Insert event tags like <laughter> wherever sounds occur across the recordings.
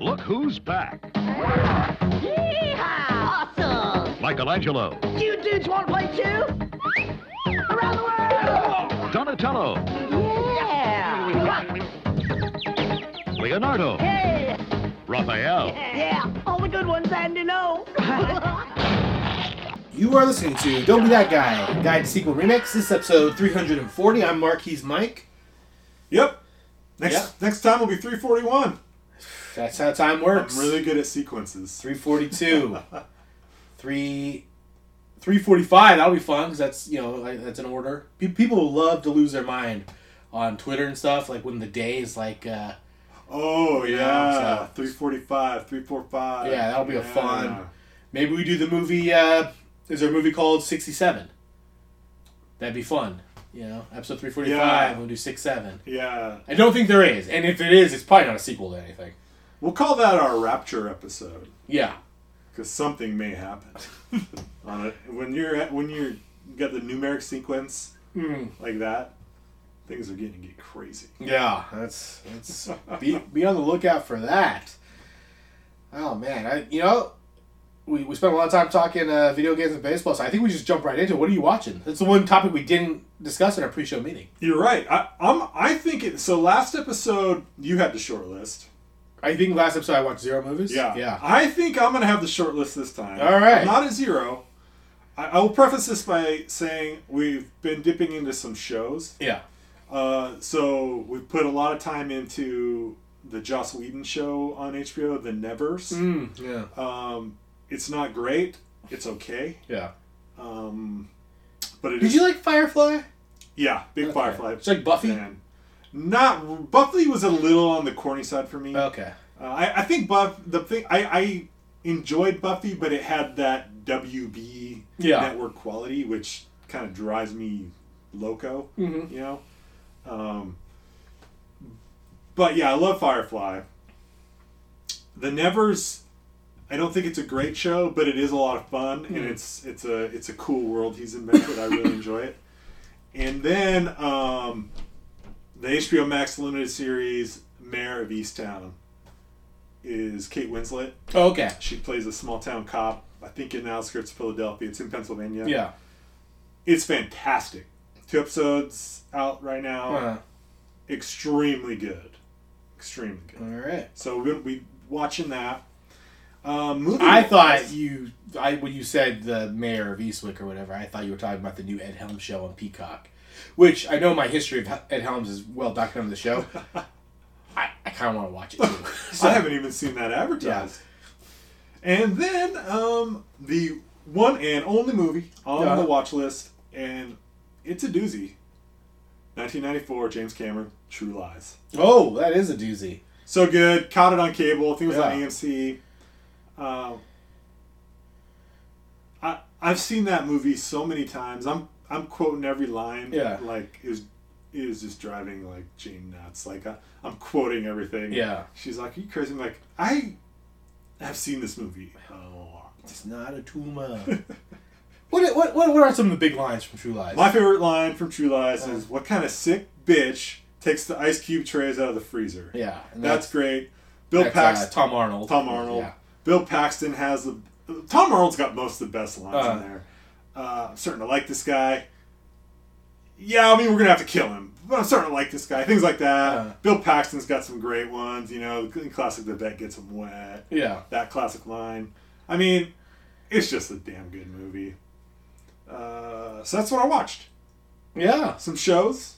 Look who's back. Yeehaw! Awesome! Michelangelo, You dudes want to play too? Around the world! Donatello, Yeah! Leonardo, Hey! Raphael. Yeah! All the good ones and to know! <laughs> You are listening to Don't Be That Guy, Guide to Sequel Remix. This is episode 340. I'm Marquise Mike. Yep. Next Yeah. next time will be 341. That's how time works. I'm really good at sequences. 342. 3 <laughs> 345. That'll be fun because that's, you know, like, that's an order. Pe- People love to lose their mind on Twitter and stuff, like when the day is like, uh, Oh yeah, Yeah, so- 345, 345. Yeah, that'll be a fun- maybe we do the movie, uh, is there a movie called 67? That'd be fun. You know, episode 345, Yeah. we'll do 6 7. Yeah, I don't think there is. And if it is, it's probably not a sequel to anything. We'll call that our rapture episode Yeah. because something may happen <laughs> on it. When you're at, when you're you got the numeric sequence Mm. like that, things are getting to get crazy. Yeah, that's that's <laughs> be be on the lookout for that. Oh man, I you know we, we spent a lot of time talking uh, video games and baseball, so I think we just jump right into it. What are you watching? That's the one topic we didn't discuss in our pre-show meeting. You're right. I, I'm. I think it. So last episode you had the short list. I think last episode I watched zero movies. Yeah. yeah. I think I'm going to have the short list this time. All right. I'm not a zero. I, I will preface this by saying we've been dipping into some shows. Yeah. Uh, so we've put a lot of time into the Joss Whedon show on HBO, The Nevers. Mm, yeah. Um, it's not great. It's okay. Yeah. Um, but it is. Did you like Firefly? Yeah, big Okay. Firefly. It's like Buffy? fan. Not Buffy was a little on the corny side for me. Okay. Uh, I, I think Buff the thing I, I enjoyed Buffy, but it had that WB Yeah. network quality, which kind of drives me loco. Mhm. You know, um, but yeah, I love Firefly. The Nevers, I don't think it's a great show, but it is a lot of fun, and it's it's a it's a cool world he's invented. I really <laughs> enjoy it. And then um, the HBO Max limited series Mare of Easttown is Kate Winslet. Oh, okay. She plays a small town cop, I think in the outskirts of Philadelphia. It's in Pennsylvania. Yeah. It's fantastic. Two episodes out right now. Uh, Extremely good. Extremely good. all right. So we we watching that. Um, movie I thought you, I when you said the mayor of Eastwick or whatever, I thought you were talking about the new Ed Helms show on Peacock, which I know my history of Ed Helms is well documented in the show. <laughs> I, I kind of want to watch it too. So, <laughs> I haven't even seen that advertised. And then um, the one and only movie on Yeah. the watch list, and it's a doozy. 1994, James Cameron, True Lies. Oh, that is a doozy. So good. Caught it on cable. I think it was on AMC. Um, I I've seen that movie so many times. I'm I'm quoting every line. Yeah. Like is is just driving like Jane nuts. Like I, I'm quoting everything. Yeah. She's like, "Are you crazy?" I'm like, I have seen this movie lot. It's not a tumor. <laughs> what, what what what are some of the big lines from True Lies? My favorite line from True Lies Uh. is, "What kind of sick bitch takes the ice cube trays out of the freezer?" yeah, and That's, great. Bill that's, uh, Paxton. Tom Arnold. Tom Arnold. Yeah. Bill Paxton has the. Tom Arnold's got most of the best lines Uh. in there. Uh, I'm starting to like this guy. Yeah, I mean we're gonna have to kill him, but I'm starting to like this guy. Things like that. Uh. Bill Paxton's got some great ones. You know, the classic "The bet gets him wet." Yeah. That classic line. I mean, it's just a damn good movie. Uh, so that's what I watched. Yeah. Some shows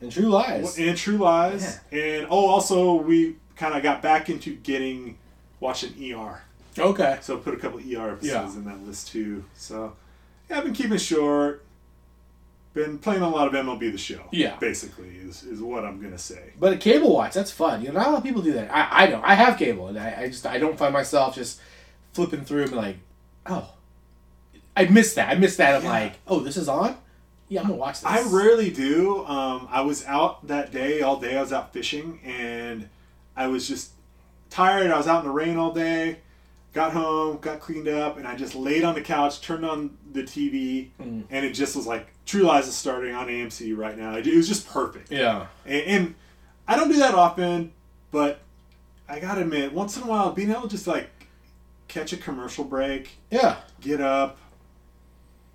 And True Lies. and True Lies, and oh, also we kind of got back into getting watching ER. Okay. So I put a couple ER episodes Yeah. in that list too. So yeah, I've been keeping it short. Been playing a lot of MLB the Show. Yeah. basically is is what I'm gonna say. But a cable watch, that's fun. You know, not a lot of people do that. I, I don't. I have cable, and I, I just I don't find myself just flipping through and like, oh, I missed that. I missed that of Yeah. like, oh, this is on. Yeah, I'm gonna watch this. I rarely do. Um, I was out that day all day. I was out fishing and I was just tired. I was out in the rain all day. Got home, got cleaned up, and I just laid on the couch, turned on the TV, Mm. and it just was like True Lies is starting on AMC right now. It, was just perfect. Yeah. And, and I don't do that often, but I gotta admit, once in a while, being able to just like catch a commercial break, Yeah. get up,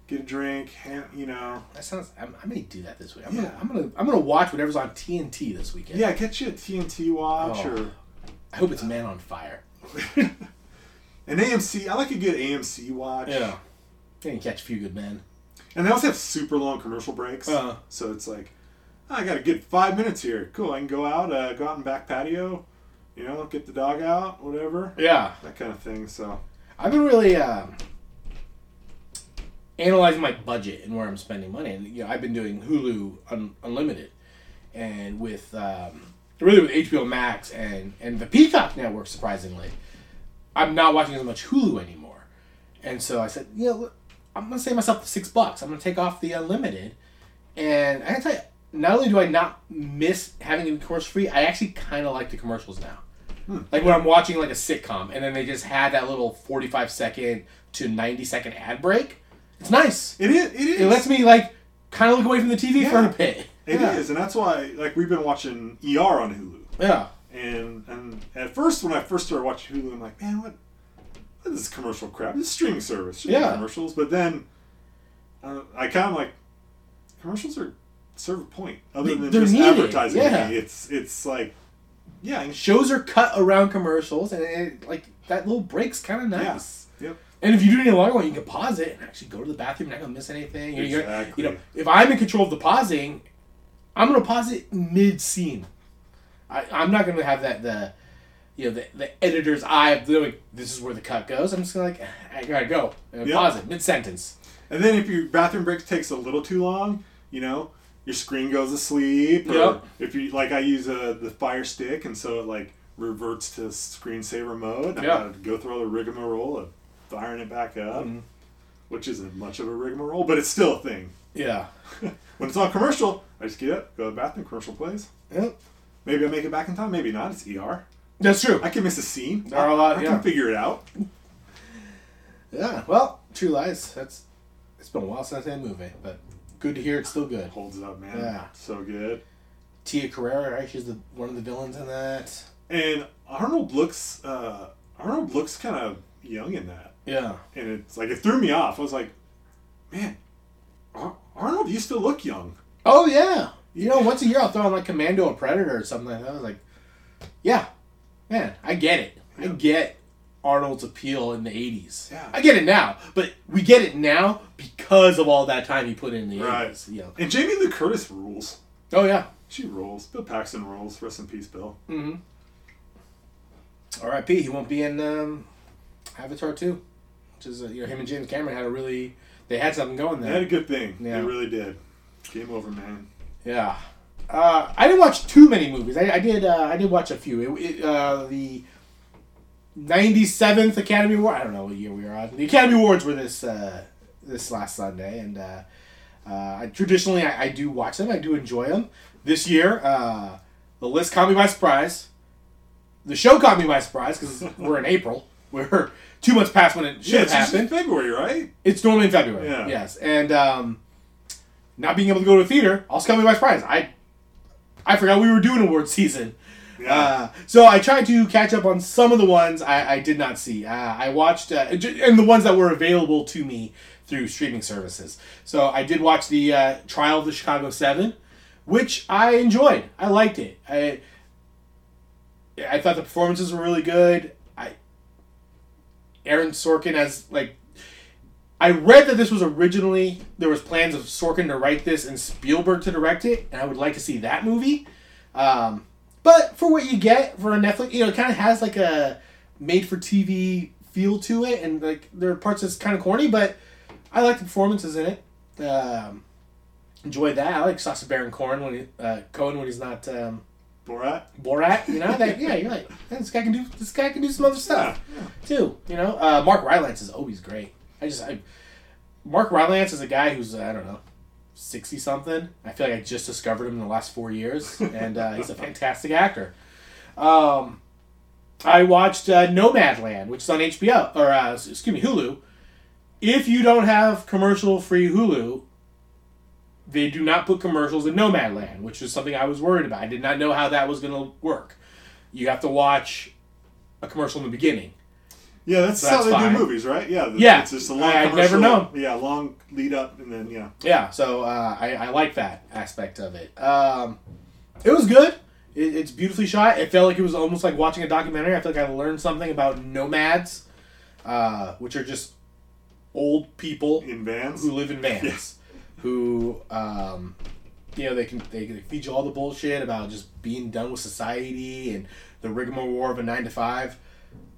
get a drink, hand, you know, That sounds. I'm, I may do that this week. I'm Yeah. gonna. I'm gonna. I'm gonna watch whatever's on TNT this weekend. yeah, catch you a TNT watch Oh. or I hope it's Man on Fire. <laughs> an AMC. I like a good AMC watch. Yeah. You can catch a few good men. And they also have super long commercial breaks. Uh-huh. So it's like, I got a good five minutes here. Cool. I can go out, uh, go out in back patio, you know, get the dog out, whatever, Yeah. that kind of thing. So I've been really um, analyzing my budget and where I'm spending money. And you know, I've been doing Hulu un- Unlimited, and with um, really with HBO Max and and the Peacock network. Surprisingly, I'm not watching as much Hulu anymore. And so I said, you know, look, I'm gonna save myself the six bucks. I'm gonna take off the Unlimited, and I gotta tell you. Not only do I not miss having it commercial free, I actually kind of like the commercials now. Like when I'm watching like a sitcom and then they just had that little 45 second to 90 second ad break. It's nice. it is. It is. It lets me like kind of look away from the TV for Yeah. a bit. It is, yeah. and that's why like we've been watching ER on Hulu. Yeah. And and at first when I first started watching Hulu, I'm like, man, what? What is this commercial crap? This streaming service, yeah, commercials. But then uh, I kind of like commercials are serve a point other than they're just needed, advertising. yeah. It's it's like yeah, and Shows are cut around commercials and it, like that little break's kind of nice. Yep. And if you do any longer one, you can pause it and actually go to the bathroom. You're not gonna miss anything. You're- Exactly. You know, if I'm in control of the pausing, I'm gonna pause it mid scene. I, I'm not gonna have that the, you know, the, the editor's eye of doing this is where the cut goes. I'm just gonna like I gotta go and Yep. pause it mid sentence. And then if your bathroom break takes a little too long, you know, your screen goes asleep. sleep. Or Yep. if you like, I use uh, the Fire Stick, and so it like reverts to screensaver mode. I Yeah. gotta go through all the rigmarole of firing it back up, Mhm. which isn't much of a rigmarole, but it's still a thing. Yeah. <laughs> When it's on commercial, I just get up, go to the bathroom, commercial plays. Yep. Maybe I make it back in time, maybe not. It's ER. That's true. I can miss a scene. There are a lot- I yeah. can figure it out. Yeah. Well, True Lies. That's it's been a while since that movie, but good to hear it's still good. Holds up, man. Yeah. So good. Tia Carrere, right? She's the one of the villains in that. And Arnold looks uh, Arnold looks kind of young in that, Yeah. and it's like it threw me off. I was like, man, Ar- Arnold used to look young. Oh yeah. You know, once a year I'll throw on like Commando or Predator or something like that. I was like, yeah, man, I get it. I get Arnold's appeal in the '80s. Yeah. I get it now, but we get it now because of all that time he put in the Right. '80s. You know. And Jamie Lee Curtis rules. Oh yeah. She rules. Bill Paxton rules. Rest in peace, Bill. Mm-hmm. R.I.P. He won't be in um, Avatar 2, which is uh, you know him and James Cameron had a really they had something going there. They had a good thing. Yeah. They really did. Game over, man. Yeah. Uh, I didn't watch too many movies. I, I did. Uh, I did watch a few. It, it, uh, the ninety seventh Academy Award. I don't know what year we are on. The Academy Awards were this uh, this last Sunday, and uh, uh, I, traditionally I, I do watch them. I do enjoy them. This year, uh, the list caught me by surprise. The show caught me by surprise because <laughs> we're in April. We're <laughs> two months past when it should Yeah, have it's happened. February, right? It's normally in February. Yeah. Yes, and um, not being able to go to a theater also caught me by surprise. I I forgot we were doing award season. Yeah. Uh, so I tried to catch up on some of the ones I, I did not see. Uh, I watched uh, and the ones that were available to me through streaming services. So I did watch the uh, Trial of the Chicago Seven, which I enjoyed. I liked it. I I thought the performances were really good. I Aaron Sorkin as like I read that this was originally there was plans of Sorkin to write this and Spielberg to direct it, and I would like to see that movie. Um, but for what you get for a Netflix, you know, it kind of has like a made for TV feel to it, and like there are parts that's kind of corny, but I like the performances in it. Um, enjoyed that. I like Sacha Baron Cohen when he, uh, Cohen when he's not um, Borat. Borat. You know that? Yeah, you're like "Man, this guy can do this guy can do some other stuff Yeah. too. You know, uh, Mark Rylance is always great. I just, I, Mark Rylance is a guy who's uh, I don't know, sixty something. I feel like I just discovered him in the last four years, <laughs> and uh, he's a fantastic actor. Um, I watched uh, Nomadland, which is on HBO or uh, excuse me Hulu. If you don't have commercial free Hulu, they do not put commercials in Nomadland, which is something I was worried about. I did not know how that was going to work. You have to watch a commercial in the beginning. Yeah, that's, That's how they fine. do movies, right? Yeah, the- Yeah. It's just a long I- I've never known. Yeah, long lead up, and then yeah. Yeah, so uh, I, I like that aspect of it. Um, it was good. It, it's beautifully shot. It felt like it was almost like watching a documentary. I feel like I learned something about nomads, uh, which are just old people In vans. who live in vans, Yes. who um, you know they can they can feed you all the bullshit about just being done with society and the rigmarole of a nine to five.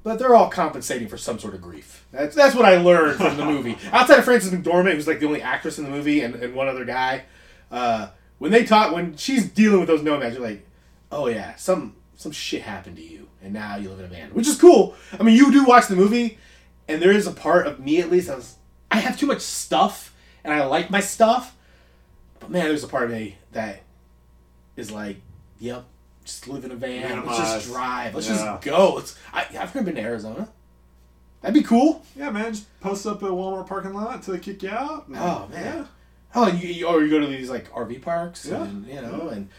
But they're all compensating for some sort of grief. That's that's what I learned from the <laughs> movie. Outside of Frances McDormand, who's like the only actress in the movie, and, and one other guy, uh, when they talk, when she's dealing with those nomads, you're like, oh yeah, some some shit happened to you, and now you live in a van, which is cool. I mean, you do watch the movie, and there is a part of me at least I was, I have too much stuff, and I like my stuff, but man, there's a part of me that is like, yep, just live in a van, let's just drive, let's Yeah. just go. Let's, I, I've never been to Arizona. That'd be cool. Yeah, man, just post up at Walmart parking lot until they kick you out. Oh, man. Yeah. Oh, and you, you or you go to these like RV parks, Yeah. and you know, and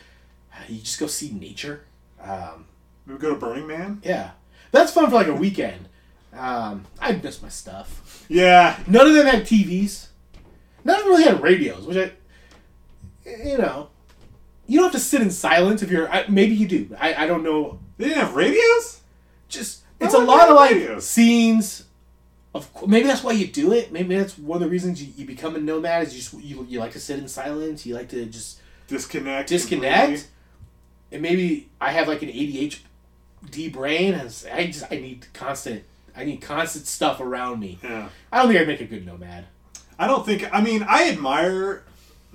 you just go see nature. Um, We go to Burning Man. yeah, that's fun for like a weekend. Um, I miss my stuff. Yeah. None of them had TVs. None of them really had radios, which I, you know, you don't have to sit in silence if you're. I, maybe you do. I, I don't know. They didn't have radios? Just Why it's a lot of like radios? scenes. Of maybe that's why you do it. Maybe that's one of the reasons you, you become a nomad. Is you, just, you you like to sit in silence. You like to just Disconnect. disconnect. completely. And maybe I have like an ADHD brain, and I just I need constant. I need constant stuff around me. Yeah. I don't think I'd make a good nomad. I don't think. I mean, I admire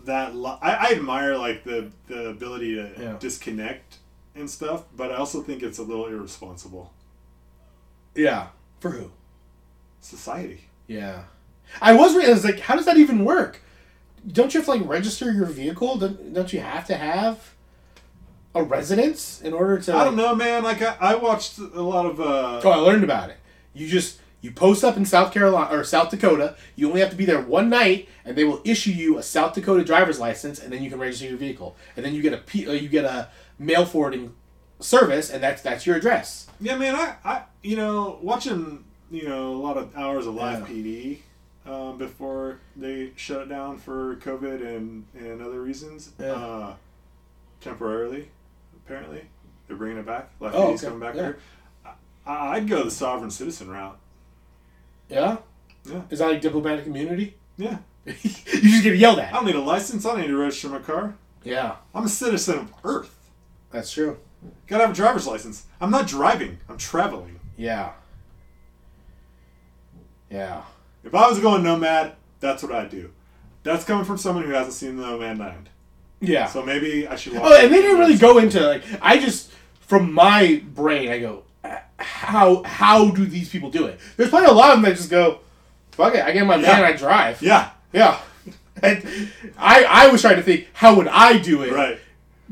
that. Lo- I, I admire like the the ability to Yeah. disconnect and stuff, but I also think it's a little irresponsible. Yeah. For who? Society. Yeah. I was re- I was like, how does that even work? Don't you have to like register your vehicle? Don't, don't you have to have a residence in order to? I don't know, man. Like I, I watched a lot of. uh Oh, I learned about it. You just you post up in South Carolina or South Dakota. You only have to be there one night, and they will issue you a South Dakota driver's license, and then you can register your vehicle. And then you get a P, uh, you get a mail forwarding service, and that's that's your address. Yeah, man. I, I, you know, watching, you know, a lot of hours of live Yeah. PD um, before they shut it down for COVID and and other reasons. Yeah. Uh, temporarily, apparently, they're bringing it back. Live Oh, PD's okay. coming back Yeah. there. I, I'd go the sovereign citizen route. Yeah. Yeah. Is that like diplomatic immunity? Yeah, <laughs> you just get yelled at. I don't need a license. I don't need to register my car. Yeah, I'm a citizen of Earth. that's true. Gotta have a driver's license. I'm not driving. I'm traveling. Yeah. Yeah. If I was going nomad, that's what I'd do. That's coming from someone who hasn't seen the Nomadland. Yeah. So maybe I should oh, watch. Oh, and they didn't really go into like I just from my brain I go how how do these people do it? There's probably a lot of them that just go fuck it I get my van Yeah. and I drive. Yeah, Yeah. <laughs> And I I was trying to think how would I do it right.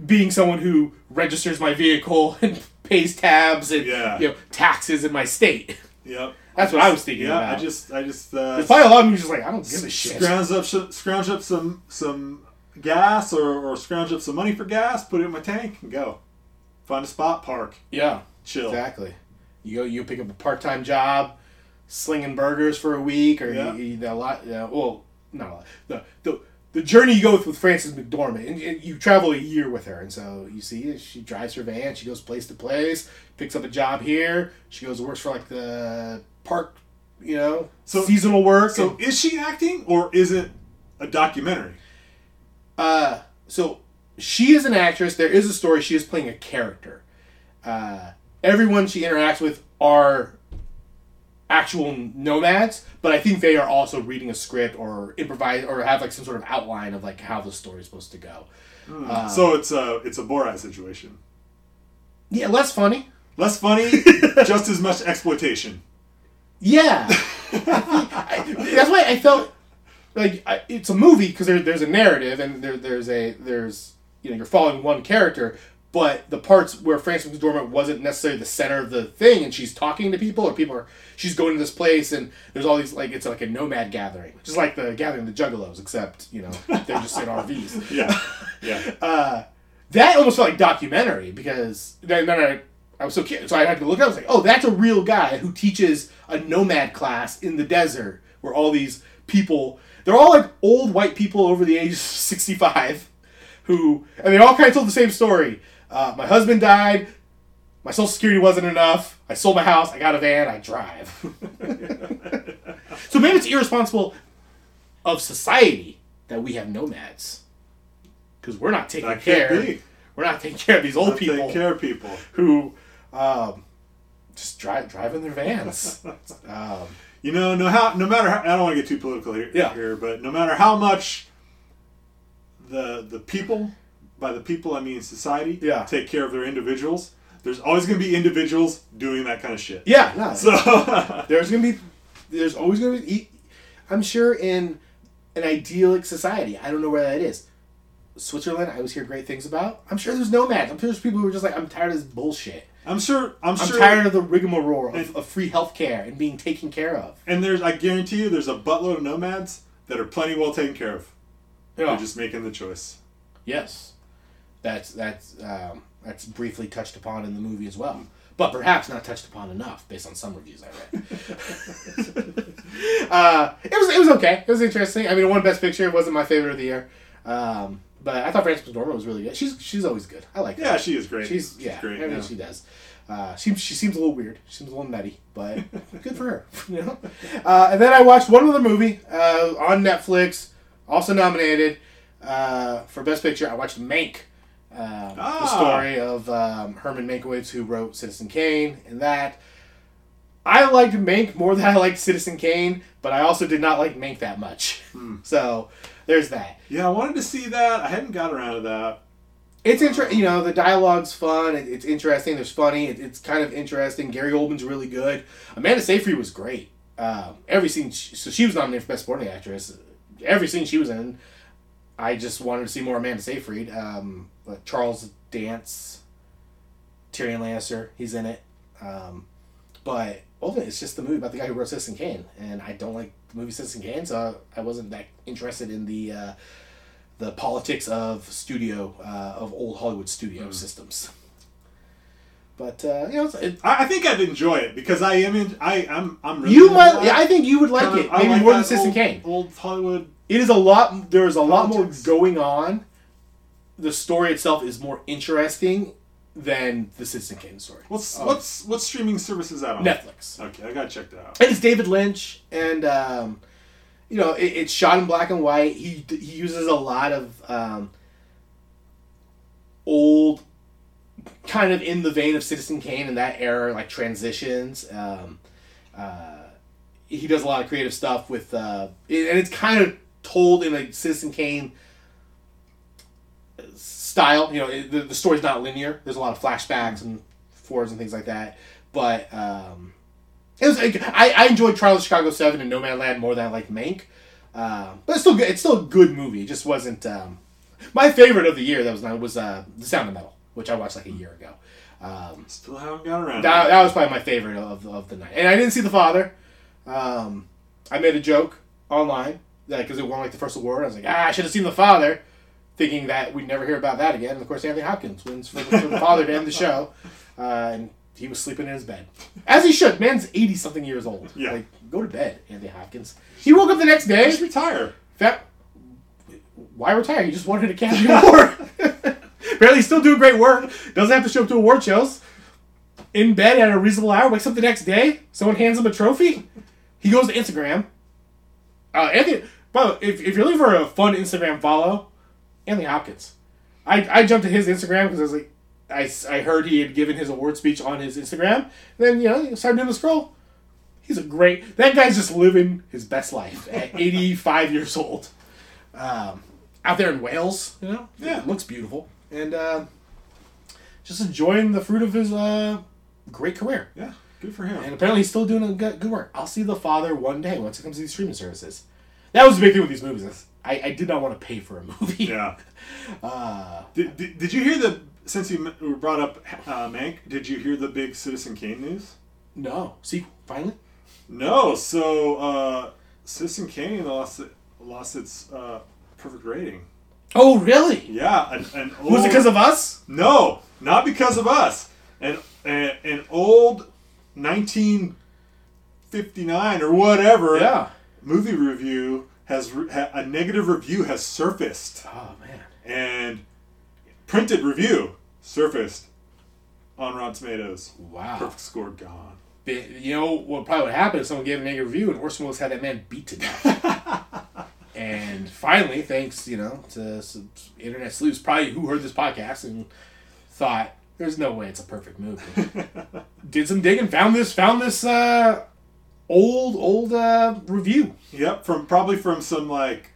being someone who registers my vehicle <laughs> and pays tabs and Yeah. you know taxes in my state. Yep. <laughs> That's what I was thinking Yeah, about. I just, I just uh, There's probably a lot of them just like I don't give a shit. scrounge up, some, scrounge up some, some gas or, or scrounge up some money for gas, put it in my tank, and go. Find a spot, park, Yeah. chill. Exactly. You go, you pick up a part time job, slinging burgers for a week, or Yeah. you, you, a lot. Well, not a lot. The the the journey you go with with Frances McDormand, and, and you travel a year with her, and so you see she drives her van, she goes place to place, picks up a job here, she goes works for like the park, you know, So- seasonal work. So and- is she acting or is it a documentary? Uh, so she is an actress. There is a story. She is playing a character. Uh, everyone she interacts with are actual nomads, but I think they are also reading a script or improvise or have like some sort of outline of like how the story is supposed to go. Uh, so it's a, it's a Borat situation. Yeah, less funny. Less funny, <laughs> just as much exploitation. Yeah, <laughs> I think- I- that's why I felt like I, it's a movie because there, there's a narrative and there, there's a there's you know you're following one character, but the parts where Frances McDormand wasn't necessarily the center of the thing and she's talking to people or people are she's going to this place and there's all these like it's like a nomad gathering, just like the gathering of the Juggalos, except you know they're just in RVs. <laughs> Yeah, yeah. <laughs> Uh, that almost felt like documentary because then, then I, I was so curious. So I had to look up. I was like, oh, that's a real guy who teaches a nomad class in the desert where all these people, they're all like old white people over the age of 65 who, and they all kind of told the same story. Uh, my husband died. My social security wasn't enough. I sold my house. I got a van. I drive. <laughs> so maybe it's irresponsible of society that we have nomads because we're not taking care. be. We're not taking care of these old Not people care of people. who um, just drive in their vans. <laughs> um, You know, no how no matter how I don't want to get too political here, Yeah. here, but no matter how much the the people, by the people I mean society, Yeah. take care of their individuals, there's always going to be individuals doing that kind of shit. yeah, no, So <laughs> there's gonna be there's always gonna be. I'm sure in an idyllic society, I don't know where that is. Switzerland, I always hear great things about. I'm sure there's nomads. I'm sure there's people who are just like, I'm tired of this bullshit. I'm sure I'm, I'm sure tired of the rigmarole of, of free healthcare and being taken care of. and there's I guarantee you there's a buttload of nomads that are plenty well taken care of. You They're just making the choice. yes, that's that's um, that's briefly touched upon in the movie as well, but perhaps not touched upon enough based on some reviews I read. <laughs> uh, it was it was okay. It was interesting. I mean, it won Best Picture. It wasn't my favorite of the year, um, but I thought Frances McDormand was really good. She's she's always good. I like her. Yeah, she is great. She's yeah, great. everything yeah. she does. Uh, she she seems a little weird. She seems a little nutty, but <laughs> good for her. <laughs> You know. Uh, and then I watched one other movie uh, on Netflix, also nominated uh, for Best Picture. I watched Mank, um, the Ah. story of um, Herman Mankiewicz, who wrote Citizen Kane, and that. I liked Mank more than I liked Citizen Kane, but I also did not like Mank that much. Hmm. So there's that. Yeah, I wanted to see that. I hadn't got around to that. It's interesting. You know, the dialogue's fun. It, it's interesting. There's funny. It, it's kind of interesting. Gary Oldman's really good. Amanda Seyfried was great. Um, every scene, she, so she was nominated for Best Supporting Actress. Every scene she was in, I just wanted to see more Amanda Seyfried. Um, but Charles Dance, Tyrion Lannister, he's in it. Um, but ultimately, it's just the movie about the guy who wrote Citizen Kane, and I don't like the movie Citizen Kane, so I wasn't that interested in the. Uh, the politics of studio uh, of old Hollywood studio systems. But uh, you know, it, I, I think I'd enjoy it because I am in. I I'm I'm really you might. Yeah, I think you would like Kind of- it. Maybe like more than Citizen old, Kane. Old Hollywood. It is a lot. There is a lot more going on. The story itself is more interesting than the Citizen Kane story. What's Oh. what's what streaming service is that on? Netflix? Okay, I gotta check that out. And it's David Lynch, and um, you know it, it's shot in black and white. He he uses a lot of um, old, kind of in the vein of Citizen Kane in that era, like transitions. Um, uh, he does a lot of creative stuff with, uh, it- and it's kind of told in a Citizen Kane style. You know, it, the, the story's not linear. There's a lot of flashbacks and forwards and things like that. But um, it was. I, I enjoyed Trial of Chicago Seven and Nomadland more than I like Mank. Um, but it's still good. It's still a good movie. It just wasn't um, my favorite of the year. That was not was uh, The Sound of Metal, which I watched like a year ago. Um, Still haven't got around. that, that was probably my favorite of, of the night. And I didn't see The Father. Um, I made a joke online because it won like the first award. I was like, ah, I should have seen The Father, thinking that we'd never hear about that again. And of course, Anthony Hopkins wins for the, for the Father to end the show, uh, and he was sleeping in his bed, as he should. Man's eighty something years old. Yeah. like go to bed, Anthony Hopkins. He woke up the next day. Just retire. That, why retire? He just wanted an Academy Award. Apparently, he's still doing great work. Doesn't have to show up to award shows. In bed at a reasonable hour. Wakes up the next day. Someone hands him a trophy. He goes to Instagram. Uh, Anthony. Well, if, if you're looking for a fun Instagram follow, Anthony Hopkins. I, I jumped to his Instagram because I was like, I, I heard he had given his award speech on his Instagram. then you know, you started doing the scroll. He's a great. That guy's just living his best life at <laughs> 85 years old. Um, out there in Wales, you know, Yeah. it looks beautiful, and uh, just enjoying the fruit of his uh, great career. Yeah, good for him. And apparently, he's still doing good, good work. I'll see the father one day once it comes to these streaming services. That was the big thing with these movies. I, I did not want to pay for a movie. yeah. <laughs> Uh, Did, did, did you hear the since you brought up uh, Mank? Did you hear the big Citizen Kane news? no. See, finally. No. So uh, Citizen Kane lost it, lost its uh, perfect rating. Oh, really? Yeah, an, an Was it because of us? No, not because of us. an, an, an old 1959 or whatever Yeah. movie review has re- ha, a negative review has surfaced Oh man. and printed review surfaced on Rotten Tomatoes. Wow. Perfect score gone. You know what probably would happen if someone gave a negative review and Orson Welles had that man beat to death. <laughs> and finally, thanks you know to some internet sleuths, probably who heard this podcast and thought there's no way it's a perfect movie. <laughs> Did some digging, found this, found this uh, old old uh, review. Yep, from probably from some like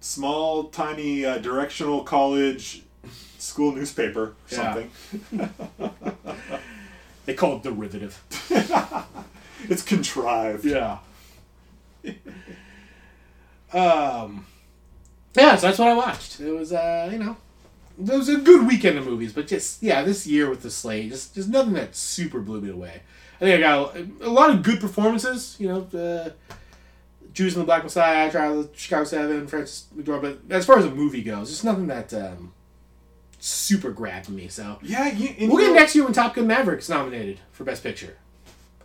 small, tiny uh, directional college school newspaper or Yeah. something. <laughs> They call it derivative. <laughs> It's contrived. Yeah. um. Yeah, so that's what I watched. It was, uh, you know, it was a good weekend of movies, but just yeah, this year with the slate, just just nothing that super blew me away. I think I got a, a lot of good performances. You know, the Judas and the Black Messiah, Trial of Chicago Seven, Frances McDormand. But as far as a movie goes, just nothing that um, super grabbed me. So Yeah, you, we'll get know- next year when Top Gun Maverick's nominated for Best Picture.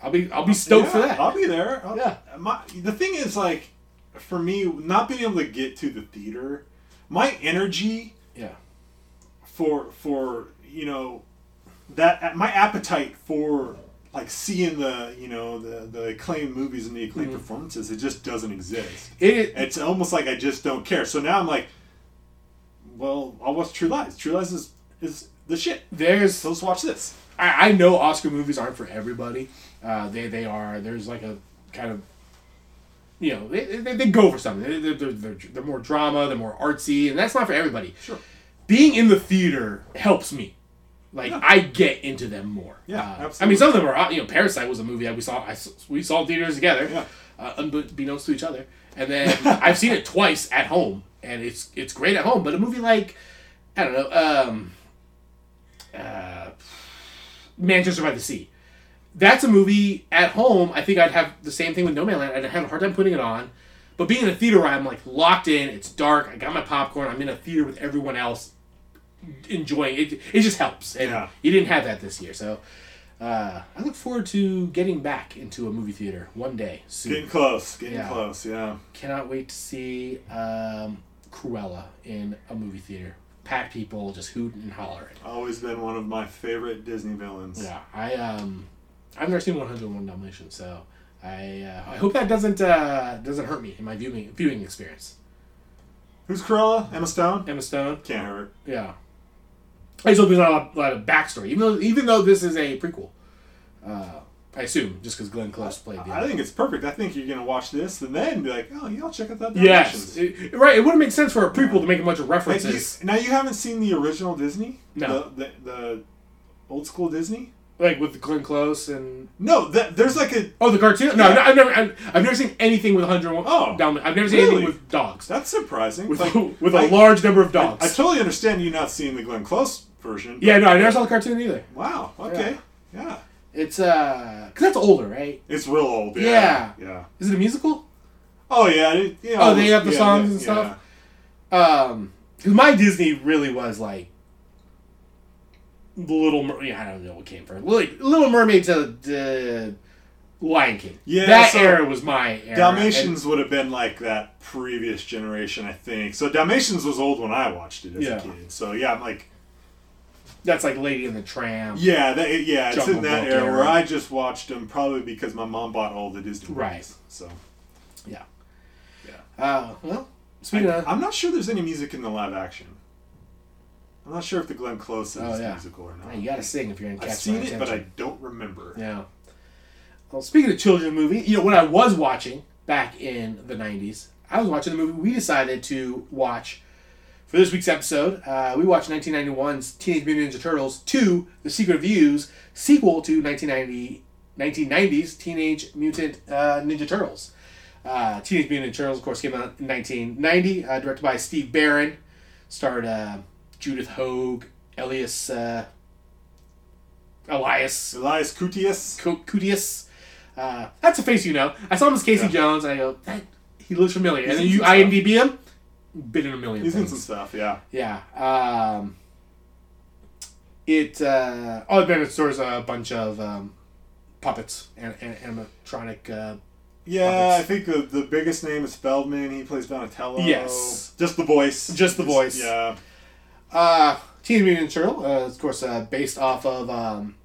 I'll be I'll be stoked Yeah, for that. I'll be there. I'll- Yeah. My, the thing is, like, for me, not being able to get to the theater, my energy yeah. for for you know that my appetite for like seeing the you know the the acclaimed movies and the acclaimed Mm-hmm. performances, it just doesn't exist. It, It's almost like I just don't care. So now I'm like, well, I'll watch True Lies. True Lies is is the shit. there's So let's watch this. I, I know Oscar movies aren't for everybody. Uh, they they are. There's like a kind of you know they, they, they go for something. They, they're, they're, they're, they're more drama. They're more artsy, and that's not for everybody. Sure. Being in the theater helps me. Like Yeah. I get into them more. Yeah, Uh, I mean, some of them are. You know, Parasite was a movie that we saw. I, we saw theaters together, Yeah. uh, unbeknownst to each other. And then <laughs> I've seen it twice at home, and it's it's great at home. But a movie like I don't know, um, uh, Manchester by the Sea. That's a movie at home. I think I'd have the same thing with Nomadland. I'd have a hard time putting it on. But being in a theater where I'm like locked in, it's dark. I got my popcorn. I'm in a theater with everyone else, enjoying it. It just helps. And Yeah. you didn't have that this year, so uh, I look forward to getting back into a movie theater one day soon. Getting close. Getting Yeah. close. Yeah. Cannot wait to see um, Cruella in a movie theater. Packed people just hooting and hollering. Always been one of my favorite Disney villains. Yeah, I um, I've never seen 101 Dalmatians, so I uh, I hope that doesn't uh, doesn't hurt me in my viewing viewing experience. Who's Cruella? Emma Stone? Emma Stone, Can't hurt. yeah. I just hope there's not a lot, of backstory, even though even though this is a prequel. Uh, I assume just because Glenn Close played the. I think it's perfect. I think you're gonna watch this and then be like, oh, yeah, I'll check out that. yes, It- right. It wouldn't make sense for a prequel to make a bunch of Like, you- references, now you haven't seen the original Disney? No. The, the, the old school Disney? like with Glenn Close and No, that, there's like a. oh the cartoon. No, Yeah. I've never I've, I've never seen anything with 101. Oh, Dalma- I've never seen really? anything with dogs. That's surprising. With, Like, with a I- large number of dogs. I totally understand you not seeing the Glenn Close version. yeah, no, I never saw the cartoon either. Wow. Okay. Yeah. It's uh, cause that's older, right? It's real old. Yeah. Yeah. Yeah. Is it a musical? Oh yeah. it- you know, Oh, they have the yeah, songs yeah, and stuff? Um, cause my Disney really was like the Little Mer- yeah, I don't know what came first. Like Little Mermaid to the Lion King. Yeah, that so era was my era. Yeah. Dalmatians would have been like that previous generation, I think. So Dalmatians was old when I watched it as Yeah. a kid. So yeah, I'm like, And that's like Lady and the Tramp. yeah, that, yeah, it's Jungle in that era, era. where I just watched them probably because my mom bought all the Disney movies. Right. So Yeah. Yeah. Uh, well, speaking I, of, I'm not sure there's any music in the live action. I'm not sure if the Glenn Close is Oh, yeah. musical or not. you gotta sing if you're gonna catch I've seen it, but I don't remember. Yeah. Well, speaking of children movie, you know what I was watching back in the '90s? I was watching the movie we decided to watch for this week's episode. Uh, we watched 1991's Teenage Mutant Ninja Turtles 2: The Secret of Ooze, sequel to 1990 1990's Teenage Mutant uh, Ninja Turtles. Uh, Teenage Mutant Ninja Turtles, of course, came out in 1990, uh, directed by Steve Barron, starred uh, Judith Hoag, Elias uh, Elias Elias. Co- Koteas. Uh, that's a face you know. I saw him as Casey Yeah. Jones, and I go, that, he looks familiar. He's and then you. IMDb him, been in a million He's in things. some stuff, yeah. Yeah. Um, it uh, oh it stores a bunch of um, puppets and, and animatronic. Uh, Yeah, Puppets. I think the, the biggest name is Feldman. He plays Donatello. Yes. Just the voice. Just the voice. Yeah. Uh, Teenage Mutant Ninja Turtle, uh, of course, uh, based off of um,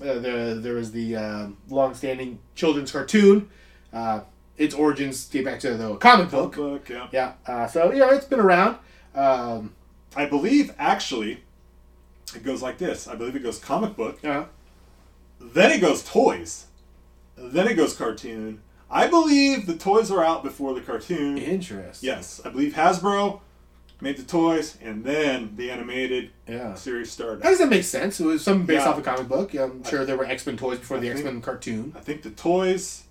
uh, the there was the uh, long-standing children's cartoon. Uh, its origins date back to the comic book. Book, yeah. Yeah, uh, so yeah, it's been around. Um, I believe, actually, it goes like this. I believe it goes comic book, yeah, then it goes toys, then it goes cartoon. I believe the toys were out before the cartoon. interesting. Yes, I believe Hasbro made the toys, and then the animated yeah. series started. I guess that make sense. It was something based Yeah. off a comic book. Yeah, I'm sure there were X Men toys before the X Men cartoon. I think the toys.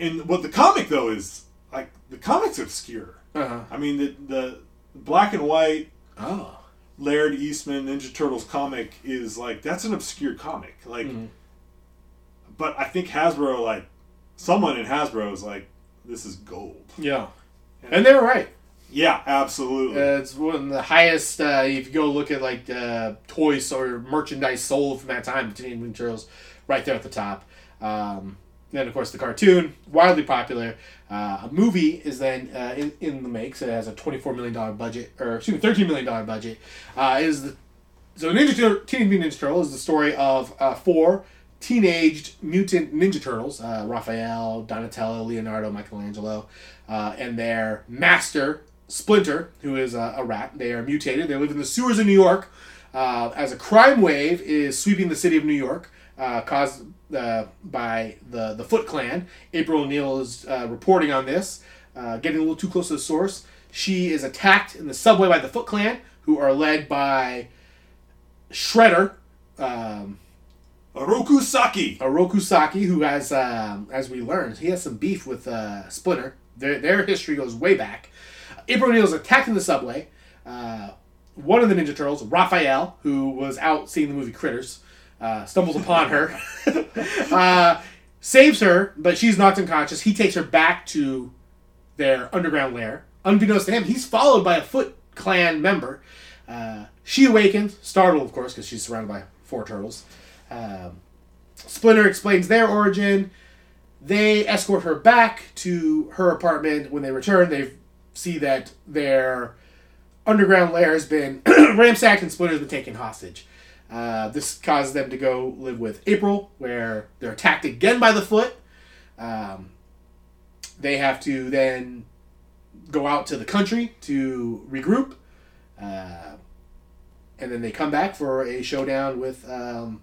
And what the comic though is like the comic's obscure. Uh huh. I mean the the black and white Oh. Laird Eastman Ninja Turtles comic is like that's an obscure comic. Like, Mhm. but I think Hasbro like someone in Hasbro is like this is gold. Yeah. And they were right. Yeah, absolutely. Uh, it's one of the highest. Uh, if you go look at like uh, toys or merchandise sold from that time, Teenage Mutant Ninja Turtles, right there at the top. Um, then of course the cartoon, wildly popular. Uh, a movie is then uh, in, in the makes. It has a twenty-four million dollar budget, or excuse me, thirteen million dollar budget. Uh, is the so Ninja Tur- Teenage Mutant Ninja Turtle is the story of uh, four teenaged mutant Ninja Turtles: uh, Raphael, Donatello, Leonardo, Michelangelo, uh, and their master Splinter, who is a, a rat. They are mutated. They live in the sewers of New York. As a crime wave is sweeping the city of New York, uh, caused uh, by the the Foot Clan. April O'Neil is uh, reporting on this, uh, getting a little too close to the source. She is attacked in the subway by the Foot Clan, who are led by Shredder, um, Oroku Saki. Oroku Saki, who has, um, as we learned, he has some beef with uh, Splinter. Their, their history goes way back. April O'Neil is attacked in the subway. Uh, one of the Ninja Turtles, Raphael, who was out seeing the movie Critters, uh, stumbles upon her, <laughs> uh, saves her, but she's knocked unconscious. He takes her back to their underground lair. Unbeknownst to him, he's followed by a Foot Clan member. Uh, she awakens, startled, of course, because she's surrounded by four turtles. Um, Splinter explains their origin. They escort her back to her apartment. When they return, they see that their underground lair has been <clears throat> ransacked and Splinter's been taken hostage. Uh, this causes them to go live with April, where they're attacked again by the Foot. Um, they have to then go out to the country to regroup. Uh, and then they come back for a showdown with um,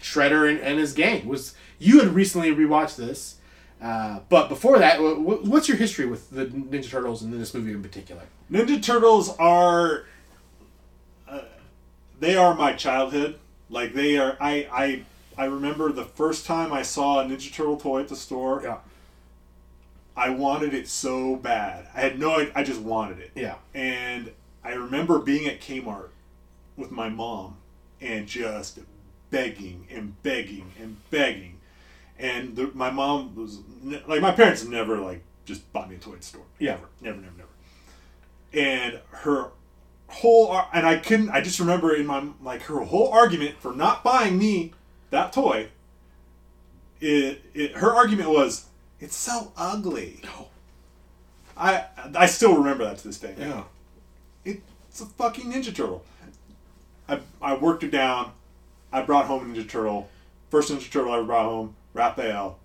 Shredder and, and his gang. Was you had recently rewatched this, uh, but before that, wh- wh- what's your history with the Ninja Turtles and this movie in particular? Ninja Turtles are they are my childhood. Like they are I I I remember the first time I saw a Ninja Turtle toy at the store. Yeah, I wanted it so bad. I had no I just wanted it. yeah, And I remember being at Kmart with my mom and just begging and begging and begging. And the, my mom was like, my parents never like just bought me a toy at the store. Yeah. Never, never, never, never. And her whole, ar- and I couldn't, I just remember in my, like, her whole argument for not buying me that toy, it, it her argument was, it's so ugly. No. I I still remember that to this day. yeah, It's a fucking Ninja Turtle. I, I worked it down. I brought home a Ninja Turtle. First Ninja Turtle I ever brought home, Raphael.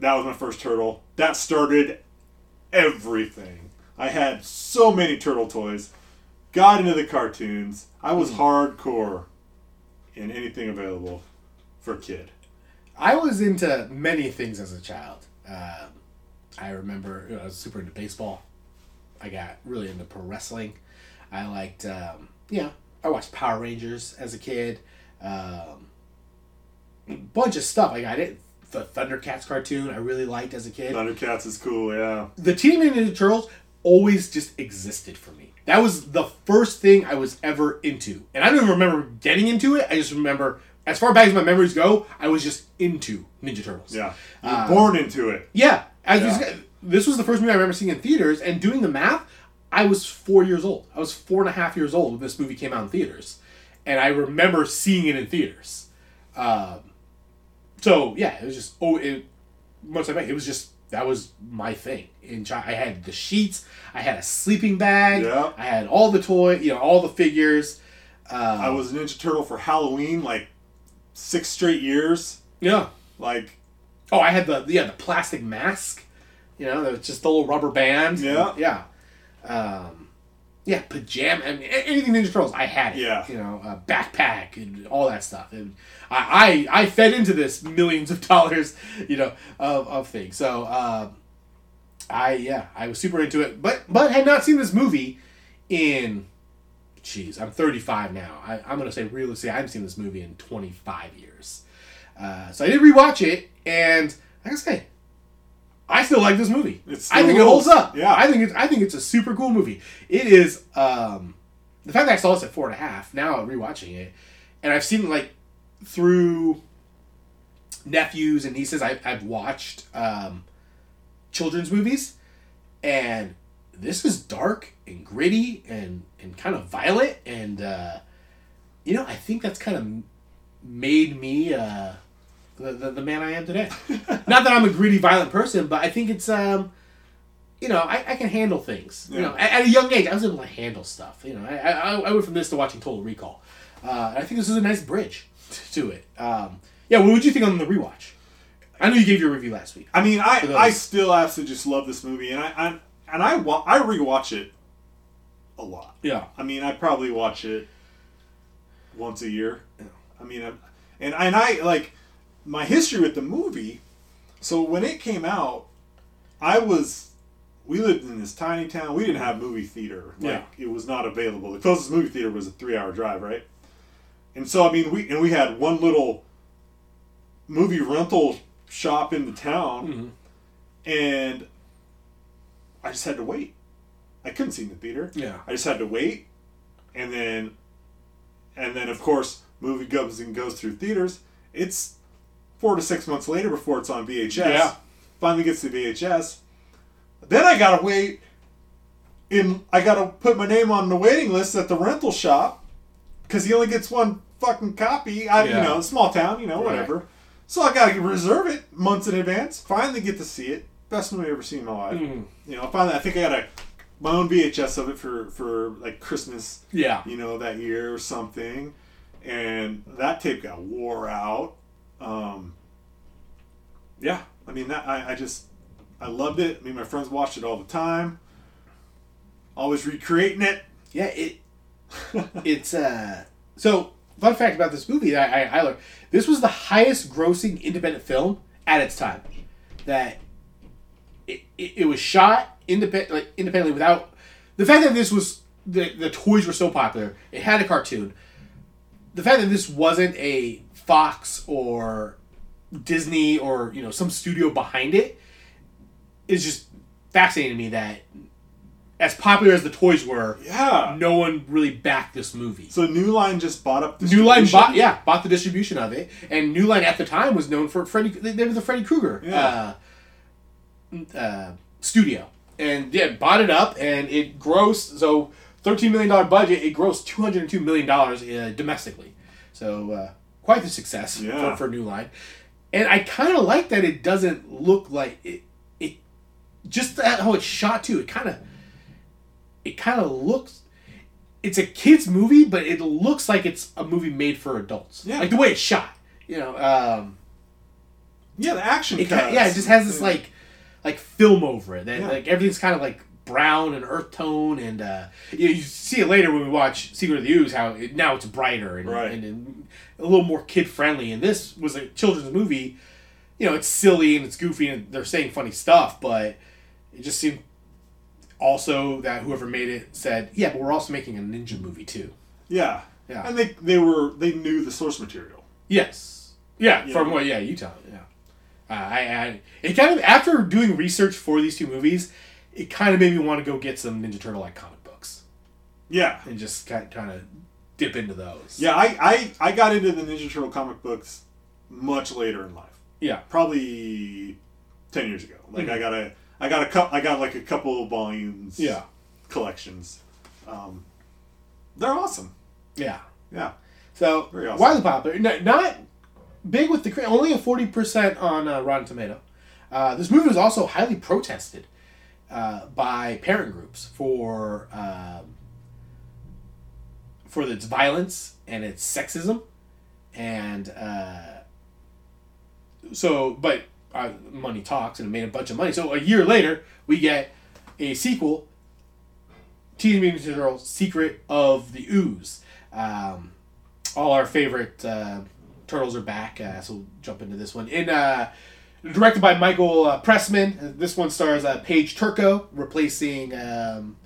That was my first turtle. That started everything. I had so many turtle toys. Got into the cartoons. I was hardcore in anything available for a kid. I was into many things as a child. Um, I remember you know, I was super into baseball. I got really into pro wrestling. I liked, um, yeah, I watched Power Rangers as a kid. Um, bunch of stuff. I got it. The Thundercats cartoon I really liked as a kid. Thundercats is cool, yeah. the Teenage Mutant Ninja Turtles always just existed for me. That was the first thing I was ever into, and I don't even remember getting into it. I just remember, as far back as my memories go, I was just into Ninja Turtles. Yeah. You were Uh, born into it. yeah. As Yeah. This was the first movie I remember seeing in theaters, and doing the math, I was four years old. I was four and a half years old when this movie came out in theaters, and I remember seeing it in theaters. Um, so yeah, it was just oh, it much like it was just that was my thing. In chi- I had the sheets, I had a sleeping bag, Yeah. I had all the toy, you know, all the figures. Um, I was a Ninja Turtle for Halloween like six straight years. yeah. Like Oh, I had the yeah the plastic mask. You know, that was just the little rubber band. Yeah. yeah, um, yeah. Pajama. I mean, anything Ninja Turtles, I had it. Yeah. you know, uh, backpack and all that stuff. And I, I I fed into this millions of <laughs> dollars, you know, of, of things. So um, I yeah, I was super into it, but but had not seen this movie in. Jeez, I'm 35 now. I, I'm gonna say realistically, I haven't seen this movie in 25 years. Uh, so I did rewatch it, and I gotta say, I still like this movie. I think still it holds up. Yeah. I think it's I think it's a super cool movie. It is um, the fact that I saw this at four and a half. Now I'm rewatching it, and I've seen it like through nephews and nieces. I, I've watched um, children's movies, and this is dark and gritty and and kind of violent and uh, you know I think that's kind of made me uh, the, the the man I am today. <laughs> Not that I'm a greedy, violent person, but I think it's um, you know I, I can handle things. You know, at, at a young age, I was able to handle stuff. You know, I I, I went from this to watching Total Recall. Uh, I think this is a nice bridge <laughs> to it. Um, yeah, what would you think on the rewatch? I know you gave your review last week. I mean, I, I still absolutely just love this movie, and I, I and I wa- I rewatch it a lot. Yeah. I mean, I probably watch it once a year. I mean, I, and and I like my history with the movie. So when it came out, I was we lived in this tiny town. We didn't have movie theater. Like Yeah. it was not available. The closest movie theater was a three hour drive, right? And so I mean, we and we had one little movie rental shop in the town, mm-hmm. and I just had to wait. I couldn't see in the theater. Yeah. I just had to wait, and then, and then of course, movie comes and goes through theaters. It's four to six months later before it's on VHS. Yeah. Finally gets to VHS. Then I gotta wait. In I gotta put my name on the waiting list at the rental shop because he only gets one fucking copy. I, Yeah. you know, small town, you know, Right. whatever. So I gotta reserve it months in advance. Finally get to see it. Best movie I've ever seen in my life. Mhm. You know, finally I think I got a my own VHS of it for for like Christmas, Yeah. you know, that year or something. And that tape got wore out. Um, yeah, I mean that I, I just I loved it. I mean my friends watched it all the time. Always recreating it. Yeah, it <laughs> it's uh so fun fact about this movie that I, I learned this was the highest grossing independent film at its time. That it, it, it was shot independent like independently without the fact that this was the the toys were so popular, it had a cartoon. The fact that this wasn't a Fox or Disney or you know some studio behind it is just fascinating to me that as popular as the toys were, Yeah. no one really backed this movie. So New Line just bought up New Line bought, yeah, bought the distribution of it, and New Line at the time was known for Freddy. They were the Freddy Krueger Yeah. uh, uh, studio, and yeah, bought it up, and it grossed so thirteen million dollar budget. It grossed two hundred and two million dollars uh, domestically, so uh, quite the success Yeah. for, for New Line. And I kind of like that it doesn't look like it. It just that how it's shot too. It kind of it kind of looks it's a kids movie but it looks like it's a movie made for adults Yeah. like the way it's shot you know um Yeah, the action. it kinda, yeah it just has this like like film over it that Yeah. like everything's kind of like brown and earth tone and uh you, you see it later when we watch secret of the ooze how it, now it's brighter and, Right. and, and a little more kid friendly and this was a children's movie you know it's silly and it's goofy and they're saying funny stuff but it just seemed also that whoever made it said yeah but we're also making a ninja movie too Yeah. Yeah. And they they were they knew the source material. Yes. Yeah, You from what? Yeah, you tell. me, Yeah. Uh, I, I it kind of after doing research for these two movies, it kind of made me want to go get some Ninja Turtle like comic books Yeah. and just kind of dip into those. Yeah, I, I, I got into the Ninja Turtle comic books much later in life. Yeah. Probably ten years ago. Like Mhm. I got a I got a cup I got like a couple of volumes. Yeah. collections. Um, they're awesome. Yeah. Yeah. So Very awesome. widely popular. N- Not big with the cri- only a forty percent on uh, Rotten Tomato. Uh, this movie was also highly protested uh, by parent groups for um, for its violence and its sexism, and uh, so but uh, money talks and it made a bunch of money. So a year later, we get a sequel, Teenage Mutant Ninja Turtles: Secret of the Ooze. Um, all our favorite uh, turtles are back, uh, so we'll jump into this one. In uh, directed by Michael uh, Pressman. This one stars uh, Paige Turco replacing um,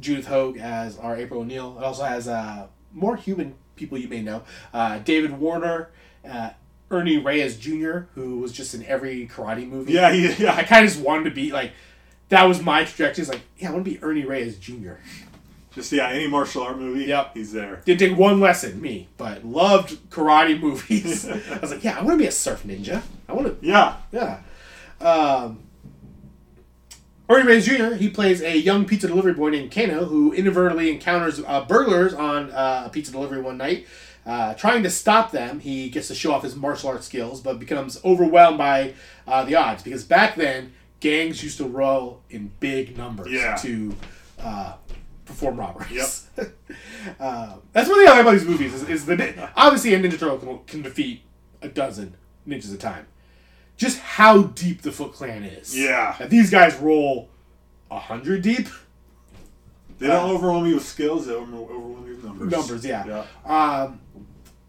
Judith Hoag as our April O'Neil. It also has uh, more human people you may know. Uh, David Warner, uh, Ernie Reyes Jr., who was just in every karate movie. Yeah, yeah, I kind of just wanted to be like, that was my trajectory. It's like, yeah, I want to be Ernie Reyes Jr. Just yeah, any martial art movie. Yep. he's there. Didn't take one lesson, me, but loved karate movies. <laughs> I was like, yeah, I want to be a surf ninja. I want to, Yeah, yeah. Um, Ernie Reyes Jr. He plays a young pizza delivery boy named Kano who inadvertently encounters uh, burglars on uh, a pizza delivery one night. Uh, trying to stop them, he gets to show off his martial arts skills, but becomes overwhelmed by uh, the odds because back then gangs used to roll in big numbers Yeah. to uh, perform robberies. Yep. <laughs> uh, that's one thing I like about these movies is, is the obviously a Ninja Turtle can, can defeat a dozen ninjas at a time. Just how deep the Foot Clan is. Yeah. That these guys roll a hundred deep they don't Uh, overwhelm you with skills. They overwhelm you with numbers. numbers. Yeah. Yeah. Um,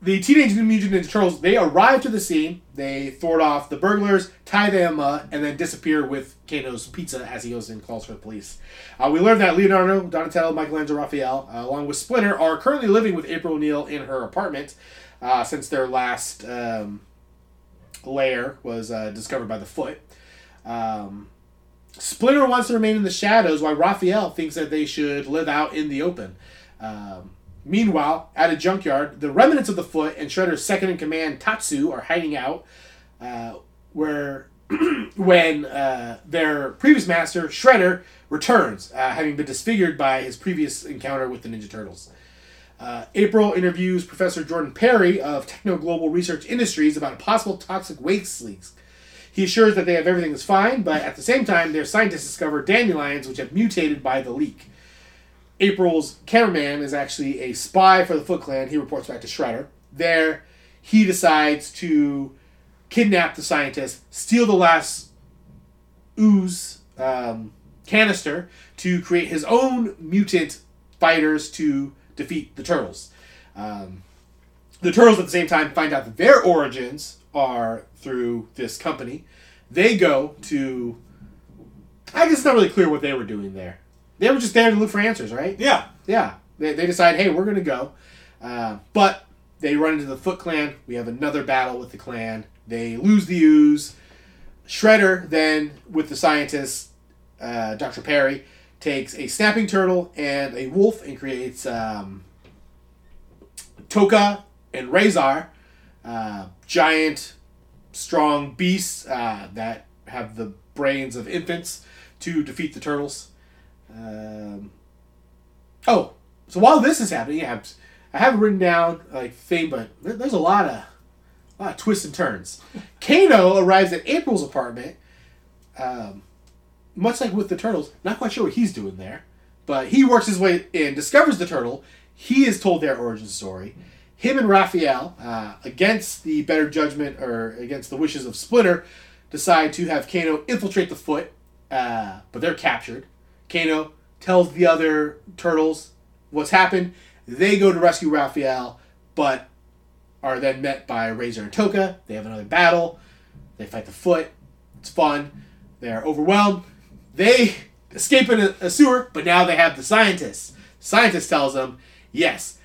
the Teenage Mutant Ninja Turtles they arrive to the scene. They thwart off the burglars, tie them up, and then disappear with Kano's pizza as he goes and calls for the police. Uh, we learn that Leonardo, Donatello, Michelangelo, Raphael, uh, along with Splinter, are currently living with April O'Neil in her apartment uh, since their last um, lair was uh, discovered by the Foot. Um, Splinter wants to remain in the shadows, while Raphael thinks that they should live out in the open. Um, meanwhile, at a junkyard, the remnants of the Foot and Shredder's second in command, Tatsu, are hiding out, uh, where <clears throat> when uh, their previous master, Shredder, returns, uh, having been disfigured by his previous encounter with the Ninja Turtles. Uh, April interviews Professor Jordan Perry of Techno Global Research Industries about possible toxic waste leaks. He assures that they have everything is fine, but at the same time, their scientists discover dandelions which have mutated by the leak. April's cameraman is actually a spy for the Foot Clan. He reports back to Shredder. There, he decides to kidnap the scientist, steal the last ooze um, canister to create his own mutant fighters to defeat the turtles. Um, the turtles at the same time find out that their origins are through this company. They go to. I guess it's not really clear what they were doing there. They were just there to look for answers, right? Yeah. Yeah. They, they decide, hey, we're going to go. Uh, but they run into the Foot Clan. We have another battle with the clan. They lose the ooze. Shredder then, with the scientist, uh, Dr. Perry, takes a snapping turtle and a wolf and creates um, Tokka and Rahzar, uh, giant, strong beasts uh, that have the brains of infants to defeat the turtles. Um, oh, so while this is happening, yeah, I have it written down like thing, but there- there's a lot of a lot of twists and turns. <laughs> Kano arrives at April's apartment, um, much like with the turtles. Not quite sure what he's doing there, but he works his way in, discovers the turtle. He is told their origin story. Him and Raphael, uh, against the better judgment or against the wishes of Splinter, decide to have Kano infiltrate the foot, uh, but they're captured. Kano tells the other turtles what's happened. They go to rescue Raphael, but are then met by Rahzar and Tokka. They have another battle. They fight the foot. It's fun. They're overwhelmed. They escape in a, a sewer, but now they have the scientists. Scientist tells them, yes,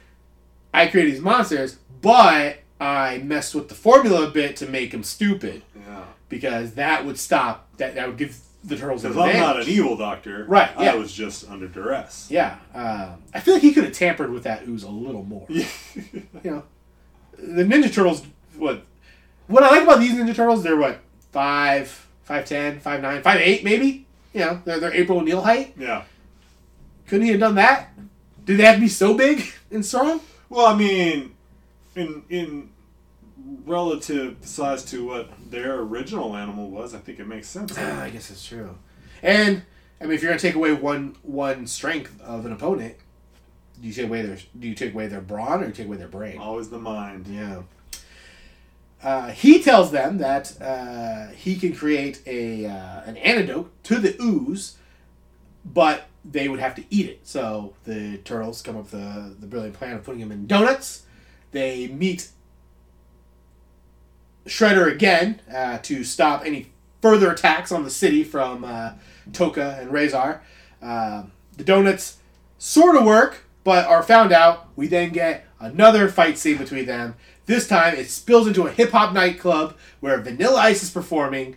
I created these monsters, but I messed with the formula a bit to make them stupid Yeah. because that would stop. That that would give the turtles an Because I'm not an evil doctor. Right, yeah. I was just under duress. Yeah, uh, I feel like he could have tampered with that ooze a little more. <laughs> You know, the Ninja Turtles. What? What I like about these Ninja Turtles, they're what five, five ten, five nine, five eight, maybe. You know, they're they're April O'Neil height. yeah. Couldn't he have done that? Did they have to be so big <laughs> and strong? Well, I mean, in in relative size to what their original animal was, I think it makes sense. Ah, I guess it's true. And I mean, if you're gonna take away one one strength of an opponent, do you take away their do you take away their brawn or you take away their brain? Always the mind. Yeah. Uh, he tells them that uh, he can create a uh, an antidote to the ooze, but they would have to eat it. So the turtles come up with the, the brilliant plan of putting him in donuts. They meet Shredder again uh, to stop any further attacks on the city from uh, Tokka and Rahzar. The donuts sort of work, but are found out. We then get another fight scene between them. This time it spills into a hip hop nightclub where Vanilla Ice is performing,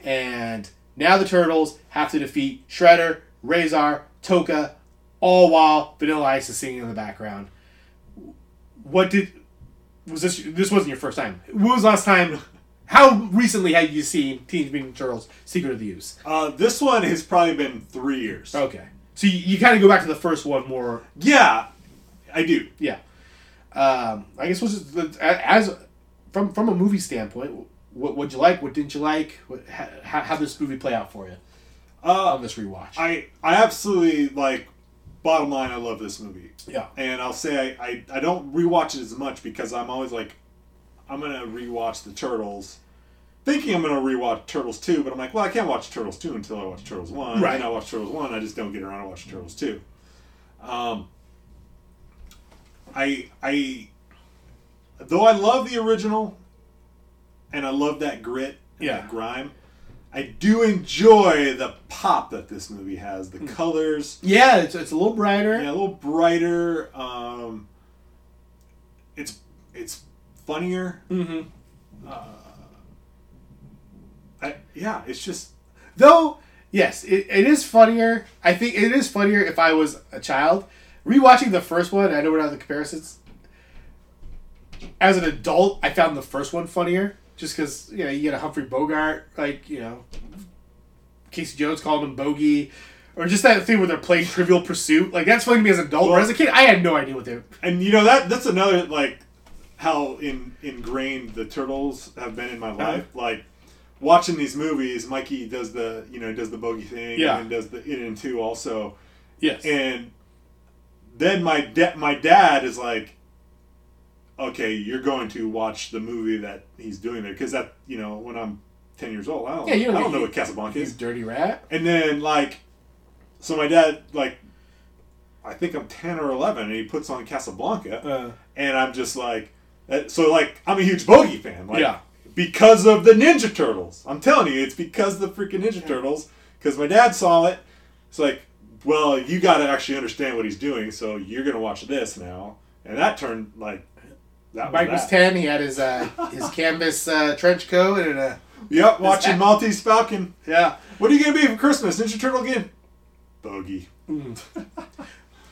and now the turtles have to defeat Shredder, Rahzar, Tokka, all while Vanilla Ice is singing in the background. What did was this? This wasn't your first time. When was the last time? How recently had you seen Teenage Mutant Turtles: Secret of the Ooze? Uh, this one has probably been three years. Okay, so you, you kind of go back to the first one more. Yeah, I do. Yeah, um, I guess was just, as from from a movie standpoint, what would you like? What didn't you like? What, how how did this movie play out for you Uh, on this rewatch? I I absolutely like. Bottom line, I love this movie, yeah, and I'll say I, I, I don't rewatch it as much because I'm always like, I'm gonna rewatch the Turtles, thinking I'm gonna rewatch Turtles two, but I'm like, well, I can't watch Turtles two until I watch Turtles one. Right. And I watch Turtles one, I just don't get around to watch Turtles two. Um, I I though I love the original, and I love that grit and Yeah. that grime. I do enjoy the pop that this movie has. Hmm. The colors, yeah, it's, it's a little brighter. yeah, a little brighter. Um, it's it's funnier. Mm-hmm. I, yeah, it's just Though, yes, it, it is funnier. I think it is funnier if I was a child. Rewatching the first one, I know we're not the comparisons. As an adult, I found the first one funnier, just because you know you get a Humphrey Bogart, like you know, Casey Jones called him Bogey, or just that thing where they're playing Trivial Pursuit. Like that's funny to me as an adult. Well- as a kid, I had no idea what they. were. and you know that that's another like how in ingrained the turtles have been in my Uh-huh. life. Like watching these movies, Mikey does the you know does the bogey thing, Yeah. and does the in and two also, Yes. and then my da- my dad is like, okay, you're going to watch the movie that he's doing there because that you know when I'm ten years old, I don't, Yeah, you I don't don't know what Casablanca He's is. dirty rat. And then like, so my dad like, I think I'm ten or eleven, and he puts on Casablanca, Uh, and I'm just like, uh, so like I'm a huge Bogey fan, like, Yeah. because of the Ninja Turtles. I'm telling you, it's because of the freaking Ninja Turtles. Because my dad saw it. It's like, well, you got to actually understand what he's doing, so you're gonna watch this now, and that turned like. That was Mike was that. ten. He had his uh, his <laughs> canvas uh, trench coat and a Yep, watching Maltese Falcon. yeah. What are you gonna be for Christmas? Ninja Turtle again? Bogey.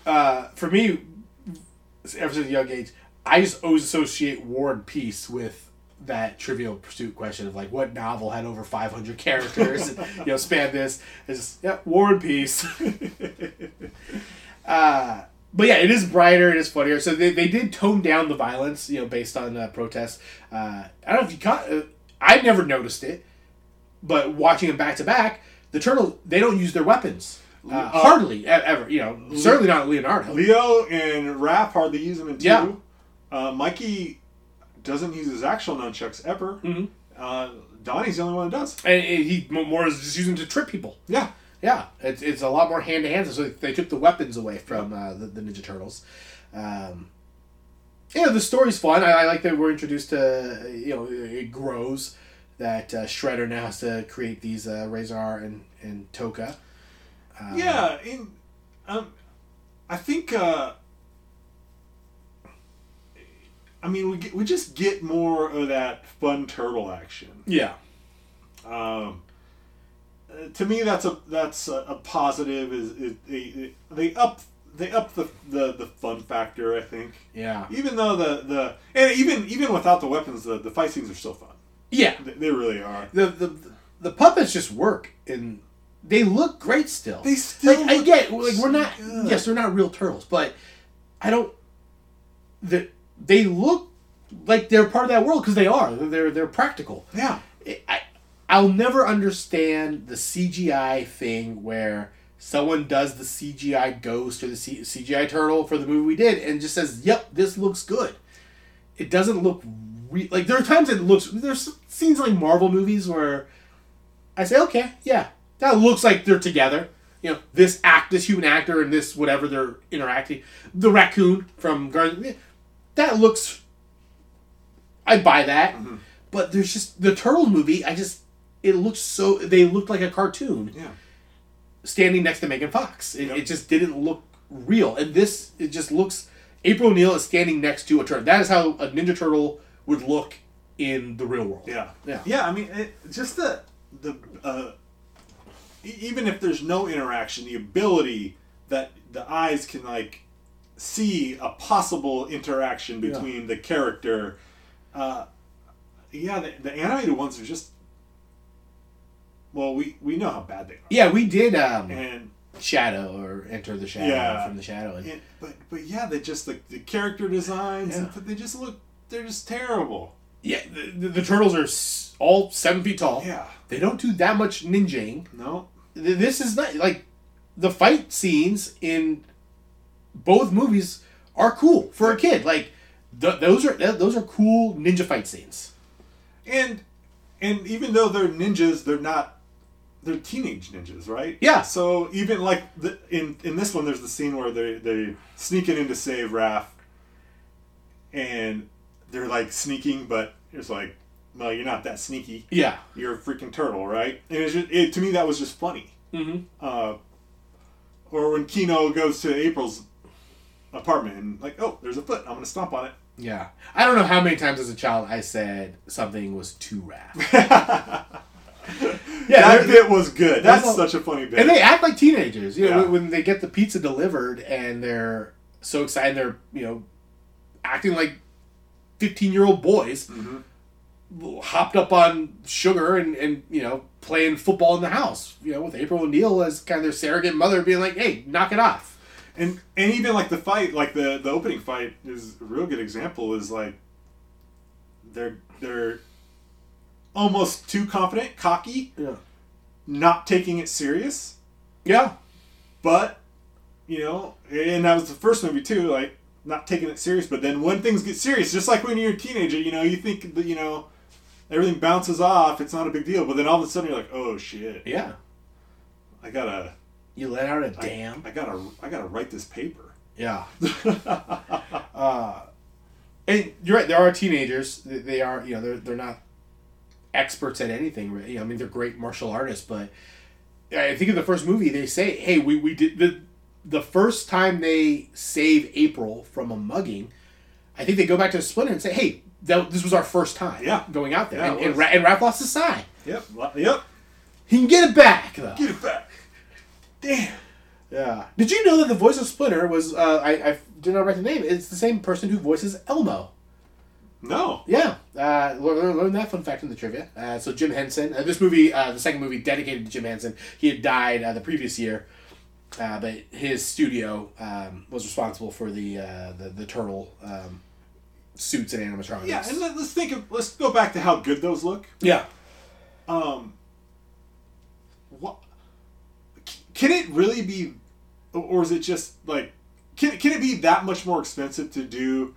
uh, for me, ever since a young age, I just always associate War and Peace with that Trivial Pursuit question of like what novel had over 500 characters and <laughs> you know span this. It's just yeah, War and Peace. <laughs> uh, but yeah, it is brighter. It is funnier. So they, they did tone down the violence, you know, based on uh, protests. Uh, I don't know if you caught. Uh, I never noticed it, but watching them back to back, the turtle they don't use their weapons. Uh, hardly ever, you know. Certainly not Leonardo. Leo and Raph hardly use them in two. Yeah. Uh, Mikey doesn't use his actual nunchucks ever. Mhm. Uh, Donnie's the only one that does. and, and he more is just using to trip people. Yeah. Yeah, it's, it's a lot more hand to hand. So they took the weapons away from uh, the, the Ninja Turtles. Um, yeah, the story's fun. I, I like that we're introduced to you know it grows that uh, Shredder now has to create these uh, Rahzar and and Tokka. Um, Yeah. In, um, I think. Uh, I mean, we get, we just get more of that fun turtle action. yeah, Um, to me, that's a that's a, a positive. Is, is they, they up they up the, the the fun factor. I think yeah, even though the the and even even without the weapons, the, the fight scenes are still fun. yeah. They, they really are. The, the the puppets just work and they look great still. They still like I get like we're not good. yes they're not real turtles, but I don't. The, they look like they're part of that world because they are. They're they're practical. Yeah. I I'll never understand the CGI thing where someone does the CGI ghost or the C- CGI turtle for the movie we did and just says, "Yep, this looks good." It doesn't look re- like there are times it looks. There's scenes like Marvel movies where I say, "Okay, yeah, that looks like they're together." You know, this act, this human actor, and this whatever they're interacting. The raccoon from Guardians, that looks. I buy that, but there's just the turtle movie. I just it looks so they looked like a cartoon Yeah. standing next to Megan Fox. It, Yep. it just didn't look real, and this it just looks. April O'Neil is standing next to a turtle. That is how a Ninja Turtle would look in the real world. Yeah. Yeah. Yeah. I mean, it, just the the uh, even if there's no interaction, the ability that the eyes can like see a possible interaction Yeah. between the character. Uh, yeah, the, the animated ones are just. Well, we we know how bad they are. Yeah, we did um, And, Shadow or Enter the Shadow Yeah. from the Shadow. And, and but but yeah, they just the, the character designs. Yeah. They just look. They're just terrible. yeah, the, the, the turtles are s- all seven feet tall. Yeah. They don't do that much ninjaing. No. This is not like the fight scenes in both movies are cool for a kid. Like th- those are th- those are cool ninja fight scenes. and and even though they're ninjas they're not they're teenage ninjas right Yeah. so even like the, in in this one there's the scene where they they sneaking in to save Raph and they're like sneaking but it's like no you're not that sneaky Yeah. you're a freaking turtle right and it's just, it to me that was just funny Mm-hmm. uh or when Keno goes to April's apartment and like oh there's a foot I'm gonna stomp on it Yeah. I don't know how many times as a child I said something was too rap. <laughs> yeah, that bit was good that's all- such a funny bit and they act like teenagers. You know, Yeah. when, they get the pizza delivered and they're so excited, they're you know acting like fifteen-year-old boys, Mm-hmm. hopped up on sugar and and you know playing football in the house. You know, with April O'Neil as kind of their surrogate mother, being like, "Hey, knock it off." And and even like the fight like the the opening fight is a real good example is like they're they're almost too confident cocky Yeah. not taking it serious Yeah. but you know and that was the first movie too like not taking it serious but then when things get serious just like when you're a teenager you know you think that you know everything bounces off it's not a big deal but then all of a sudden you're like oh shit Yeah. i gotta You let out a I- damn. I gotta i gotta write this paper Yeah. <laughs> uh, and you're right. There are teenagers. They- are, you know, they're they're not experts at anything. really. I mean, they're great martial artists, but I think in the first movie they say, "Hey, we we did the the first time they save April from a mugging." I think they go back to the Splinter and say, "Hey, that, this was our first time Yeah. going out there." Yeah, and, and. Ra- and Raph lost his side. yep yep He can get it back though. get it back damn Yeah. Did you know that the voice of Splinter was uh, I I did not write the name. It's the same person who voices Elmo. No. Yeah, uh, learn, learn that fun fact in the trivia. Uh, so Jim Henson, uh, this movie, uh, the second movie dedicated to Jim Henson. He had died uh, the previous year, uh, but his studio um, was responsible for the uh, the, the turtle um, suits and animatronics. Yeah, and let- let's think of let's go back to how good those look. yeah, Um, what can it really be, or is it just like can can it be that much more expensive to do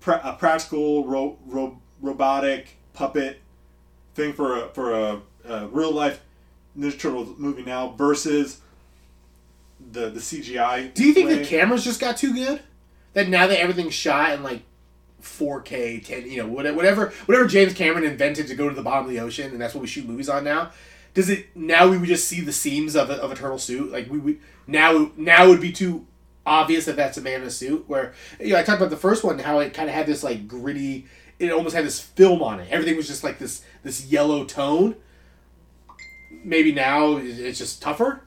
pra- a practical ro- ro- robotic puppet thing for a for a, a real life Ninja Turtle movie now versus the the CGI? Do you think way? the cameras just got too good? That now that everything's shot in like 4K, 10, you know, whatever, whatever James Cameron invented to go to the bottom of the ocean, and that's what we shoot movies on now. Does it now we would just see the seams of a, of a turtle suit? Like we would now now would be too obvious that that's a man in a suit. Where you know I talked about the first one how it kind of had this like gritty. It almost had this film on it. Everything was just like this this yellow tone. Maybe now it's just tougher.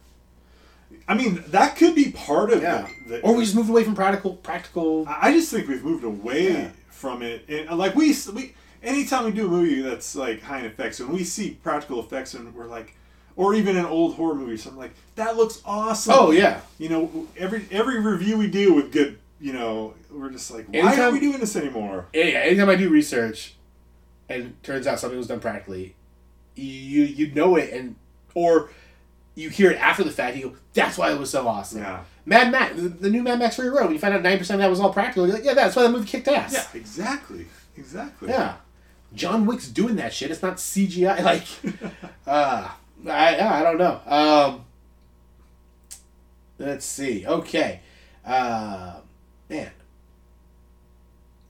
I mean, that could be part of Yeah. the, the Or we just moved away from practical practical. I just think we've moved away Yeah. from it, and like we we anytime we do a movie that's like high in effects, when we see practical effects, and we're like, or even an old horror movie. So I'm like, that looks awesome. Oh yeah. You know, every every review we do with good, you know, we're just like, why Anytime- are we doing this anymore? Yeah, anytime I do research, and it turns out something was done practically, you you know it, and or you hear it after the fact. You go, "That's why it was so awesome." Yeah. Mad Max, the, the new Mad Max Fury Road. When you find out ninety percent of that was all practical, you're like, "Yeah, that's why that movie kicked ass." Yeah, exactly, exactly. yeah. John Wick's doing that shit. It's not CGI. <laughs> Like, uh, I I don't know. Um, let's see. Okay, uh, man,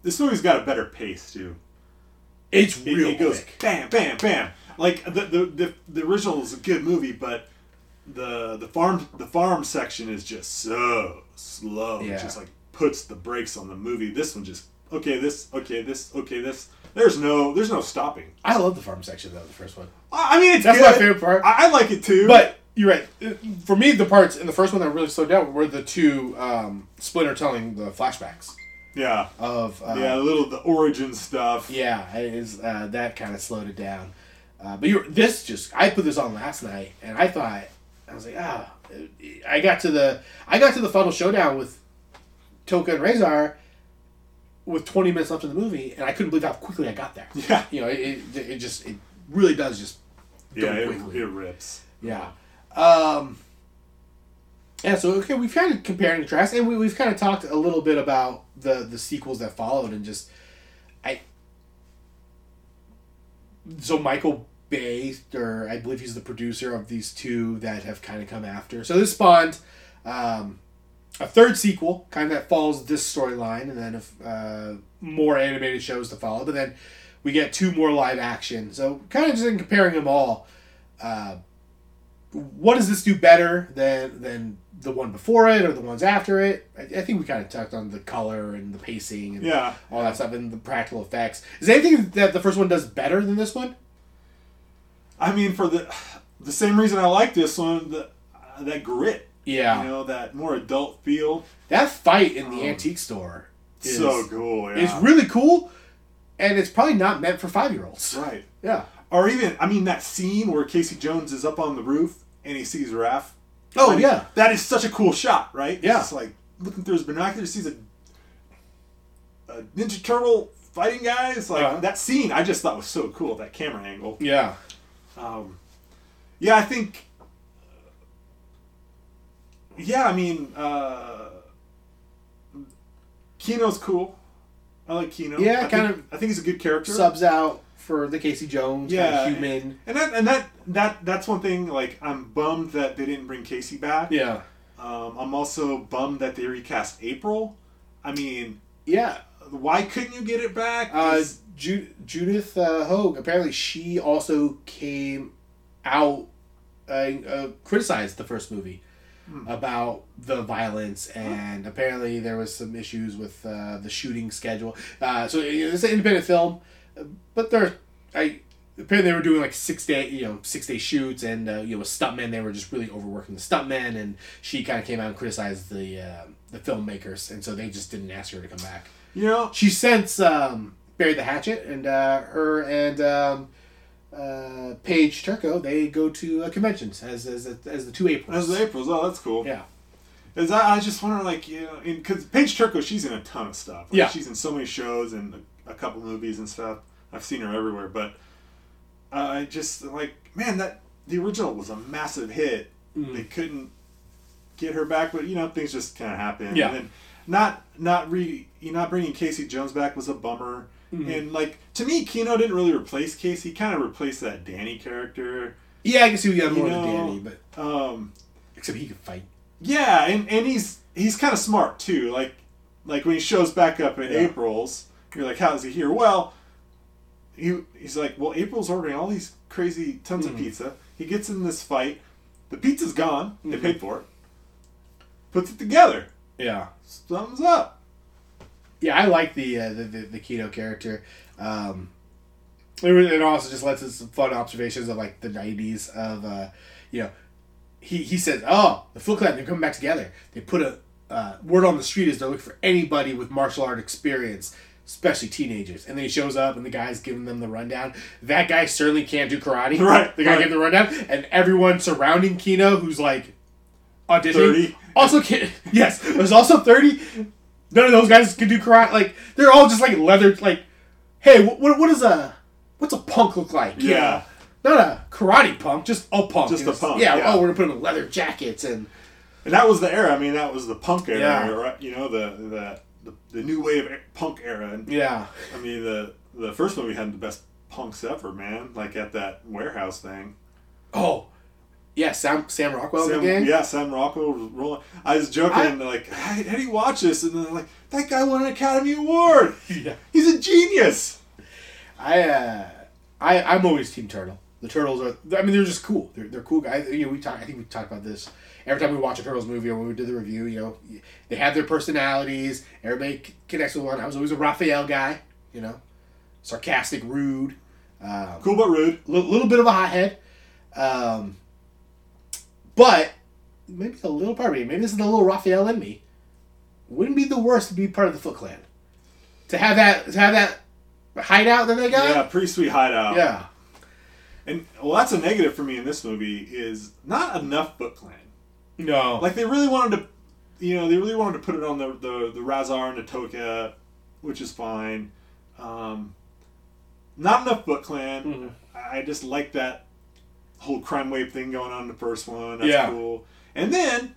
This movie's got a better pace too. it's It, real it goes bam, bam, bam. Like the, the the the original is a good movie, but the the farm the farm section is just so slow. Yeah. It just like puts the brakes on the movie. This one just okay, this okay, this okay, this. There's no there's no stopping. I love the farm section though. The first one. I mean, it's That's good. my favorite part. I, I like it too. But you're right. For me, the parts in the first one that really slowed down were the two um, Splinter telling the flashbacks yeah, of uh, yeah, a little the origin stuff. yeah, it is uh, that kind of slowed it down. Uh, but you're this just I put this on last night and I thought I was like ah I got to the I got to the final showdown with Tokka and Rahzar with 20 minutes left in the movie and I couldn't believe how quickly I got there. Yeah, You know, it, it, it just it really does just yeah, it, it rips. Yeah. Um, yeah, so okay, we've kind of compared and contrast, and we, we've kind of talked a little bit about the the sequels that followed, and just I. So Michael Bay, or I believe he's the producer of these two that have kind of come after. So this spawned um, a third sequel, kind of that follows this storyline, and then if, uh, more animated shows to follow. But then we get two more live action. So kind of just in comparing them all. Uh, what does this do better than than the one before it or the ones after it? I, I think we kind of talked on the color and the pacing and Yeah, all that stuff and the practical effects. Is there anything that the first one does better than this one? I mean, for the the same reason I like this one, the, that grit, Yeah, you know, that more adult feel. that fight in the Um, antique store is so cool. Yeah. is really cool, and it's probably not meant for five year olds. right. Yeah. Or even, I mean, that scene where Casey Jones is up on the roof and he sees Raph. Oh I mean, yeah. that is such a cool shot, right? Yeah. It's like looking through his binoculars, sees a, a Ninja Turtle fighting guys. Like Uh-huh. that scene, I just thought was so cool. That camera angle. Yeah. Um, yeah, I think. Yeah, I mean, uh, Keno's cool. I like Keno. Yeah, I kind think- I think he's a good character. Subs out for the Casey Jones. Yeah, Kind of human. and that and that that that's one thing. Like, I'm bummed that they didn't bring Casey back. Yeah. Um, I'm also bummed that they recast April. I mean, Yeah. why couldn't you get it back? Uh, Ju- Judith uh, Hoag apparently she also came out uh, uh, criticized the first movie about the violence and apparently there was some issues with uh, the shooting schedule. Uh, so you know, it's an independent film, but there, I apparently they were doing like six day you know six day shoots and uh, you know with stuntmen they were just really overworking the stuntmen and she kind of came out and criticized the uh, the filmmakers and so they just didn't ask her to come back you know, she since um, buried the hatchet, and uh, her and um, uh, Paige Turco they go to uh, conventions as as, as the two Aprils. as the Aprils. Oh, that's cool. yeah, Is I, I just wonder, like, you know, because Paige Turco, she's in a ton of stuff. Like, Yeah. she's in so many shows and a, a couple movies and stuff. I've seen her everywhere, but I just like, man, that the original was a massive hit. Mhm. They couldn't get her back, but you know, things just kind of happen. Yeah. And then not not re you not bringing Casey Jones back was a bummer. Mhm. And like to me, Keno didn't really replace Casey. He kind of replaced that Danny character. yeah, I can see we got more know, Danny, but Um, except he could fight. yeah, and, and he's he's kind of smart too. Like like when he shows back up in Yeah. April's, you're like, how is he here? Well, he he's like, well, April's ordering all these crazy tons Mhm. of pizza. He gets in this fight. The pizza's gone. They Mhm. paid for it. Puts it together. Yeah, Thumbs up. Yeah, I like the uh, the, the the Keno character. Um, it, it also just lets us some fun observations of like the '90s of uh, you know he he says, "Oh, the Foot Clan they're coming back together. They put a uh, word on the street is they're looking for anybody with martial art experience." especially teenagers. And then he shows up and the guy's giving them the rundown. That guy certainly can't do karate. <laughs> Right, The guy right. giving the rundown. And everyone surrounding Keno who's like auditioning. 30. Also can <laughs> yes, there's also 30. None of those guys can do karate. Like they're all just like leather like hey, what what, what is a what's a punk look like? Yeah. Not a karate punk, just a punk. Just a punk, Yeah, yeah. oh, we're gonna put in leather jackets and And that was the era. I mean, that was the punk era, Yeah. right? You know, the the the, the new wave punk era. And yeah. I mean, the the first movie had the best punks ever, man. Like at that warehouse thing. Oh, yeah. Sam Sam Rockwell in Sam, the gang. yeah, Sam Rockwell was rolling. I was joking, like, how, how do you watch this? And then they're like, that guy won an Academy Award. <laughs> yeah. He's a genius. I uh, I I'm always Team Turtle. The turtles are. I mean, they're just cool. They're, they're cool guys. You know, we talk. I think we talked about this every time we watch a turtles movie or when we do the review. You know, they have their personalities. Everybody connects with one. I was always a Raphael guy. You know, sarcastic, rude, um, Cool but rude. a little bit of a hothead. Um, but maybe a little part of me, maybe this is the little Raphael in me, wouldn't be the worst to be part of the Foot Clan. To have that, to have that hideout that they got. Yeah, pretty sweet hideout. Yeah. And well, that's a negative for me in this movie is not enough Foot Clan. No. Like they really wanted to, you know, they really wanted to put it on the the, the Rahzar and the Tokka, which is fine. Um, not enough Foot Clan. Mhm. I I just like that whole crime wave thing going on in the first one. That's Yeah. cool. And then,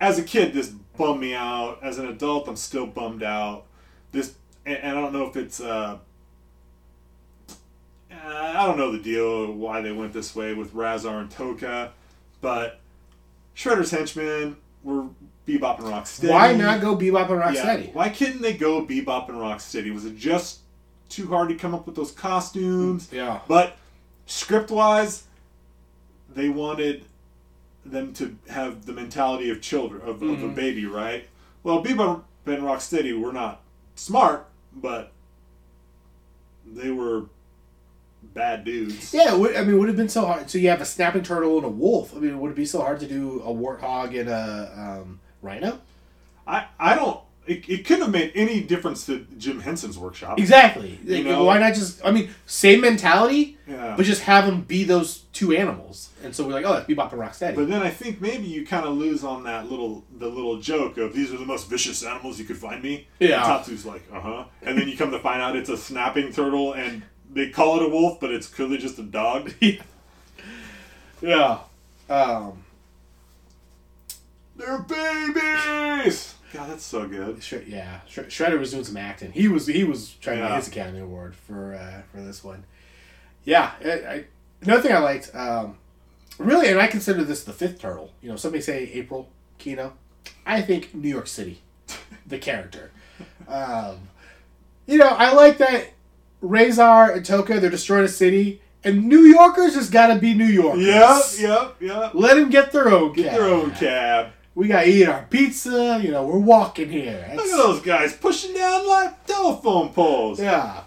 as a kid, this bummed me out. As an adult, I'm still bummed out. This, and, and I don't know if it's. Uh, I don't know the deal why they went this way with Rahzar and Tokka, but Shredder's henchmen were Bebop and Rocksteady. Why not go Bebop and Yeah, Rocksteady? Why couldn't they go Bebop and Rocksteady? Was it just too hard to come up with those costumes? Yeah. But script wise, they wanted them to have the mentality of children of, of a Mhm. baby, right? Well, Bebop and Rocksteady were not smart, but they were bad dudes. Yeah, would, I mean, would have been so hard? So you have a snapping turtle and a wolf. I mean, would it be so hard to do a warthog and a um, rhino? I I don't. It, it couldn't have made any difference to Jim Henson's workshop. Exactly. You know- Why not just? I mean, same mentality, Yeah. but just have them be those two animals. And so we're like, oh, that's Bebop and Rocksteady. But then I think maybe you kind of lose on that little the little joke of these are the most vicious animals you could find me. Yeah. And Tatsu's like, uh huh. And then you come to find out it's a snapping turtle, and they call it a wolf, but it's clearly just a dog. <laughs> yeah. Um, They're babies. God, that's so good. Shred- yeah, Shred- Shredder was doing some acting. He was he was trying to get his Academy Award for uh, for this one. Yeah, I, I, another thing I liked, um, really, and I consider this the fifth turtle. You know, somebody say April Keno. I think New York City, the character. <laughs> Um, you know, I like that Rahzar and Tokka they're destroying a city, and New Yorkers just got to be New Yorkers. Yep, yep, yep. Let them get their own. Get cab. their own cab. We got to eat our pizza. You know, we're walking here. Look at those guys pushing down like telephone poles. Yeah.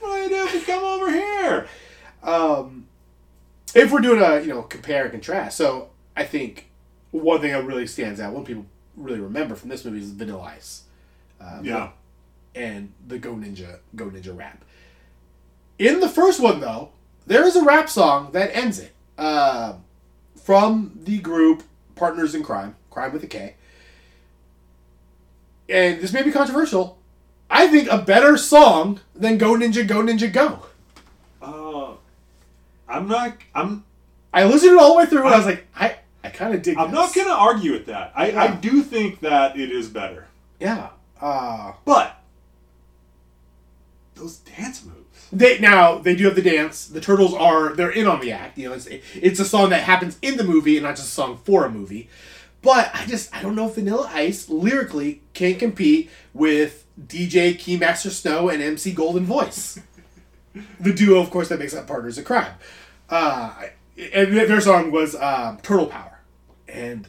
What do you do if we come over here? um, if we're doing a you know compare and contrast, so I think one thing that really stands out, one people really remember from this movie is Vanilla Ice. Um, Yeah. and the Go Ninja Go Ninja rap. In the first one, though, there is a rap song that ends it uh, from the group Partners in Kryme, Crime with a K. And this may be controversial. I think a better song than Go Ninja Go Ninja Go. Uh, I'm not. I'm. I listened to it all the way through, and I was like, I, I kind of dig. I'm this. not gonna argue with that. I, I do think that it is better, Yeah. Uh, but those dance moves. they now they do have the dance. The turtles are they're in on the act. You know, it's it's a song that happens in the movie and not just a song for a movie. But I just I don't know if Vanilla Ice lyrically can't compete with DJ Keymaster Snow and MC Golden Voice, the duo, of course, that makes up Partners in Kryme. Uh, and their song was um, Turtle Power, and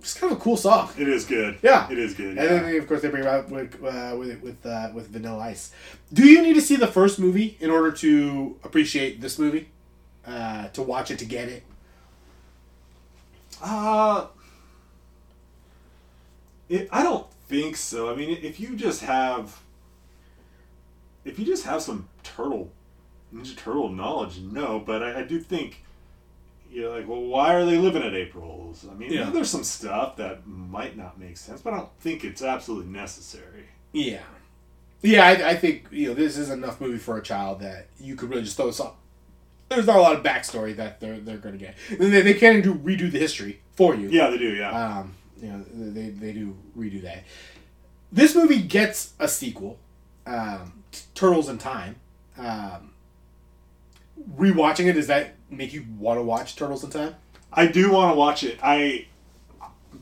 it's kind of a cool song. It is good. Yeah. it is good. And then, of course, they bring it up with uh, with with uh, with Vanilla Ice. Do you need to see the first movie in order to appreciate this movie? Uh, to watch it to get it? Uh, it, I don't think so. I mean, if you just have if you just have some turtle, Ninja Turtle knowledge, no. But I, I do think you're like, well, why are they living at April's? I mean, Yeah. there's some stuff that might not make sense, but I don't think it's absolutely necessary. Yeah. Yeah, I, I think you know this is enough movie for a child that you could really just throw this up. There's not a lot of backstory that they're they're going to get. They, they can't do redo the history for you. Yeah, they do. Yeah. Um, you know, they, they do redo that. This movie gets a sequel, um, Turtles in Time. Um, rewatching it, does that make you want to watch Turtles in Time? I do want to watch it. I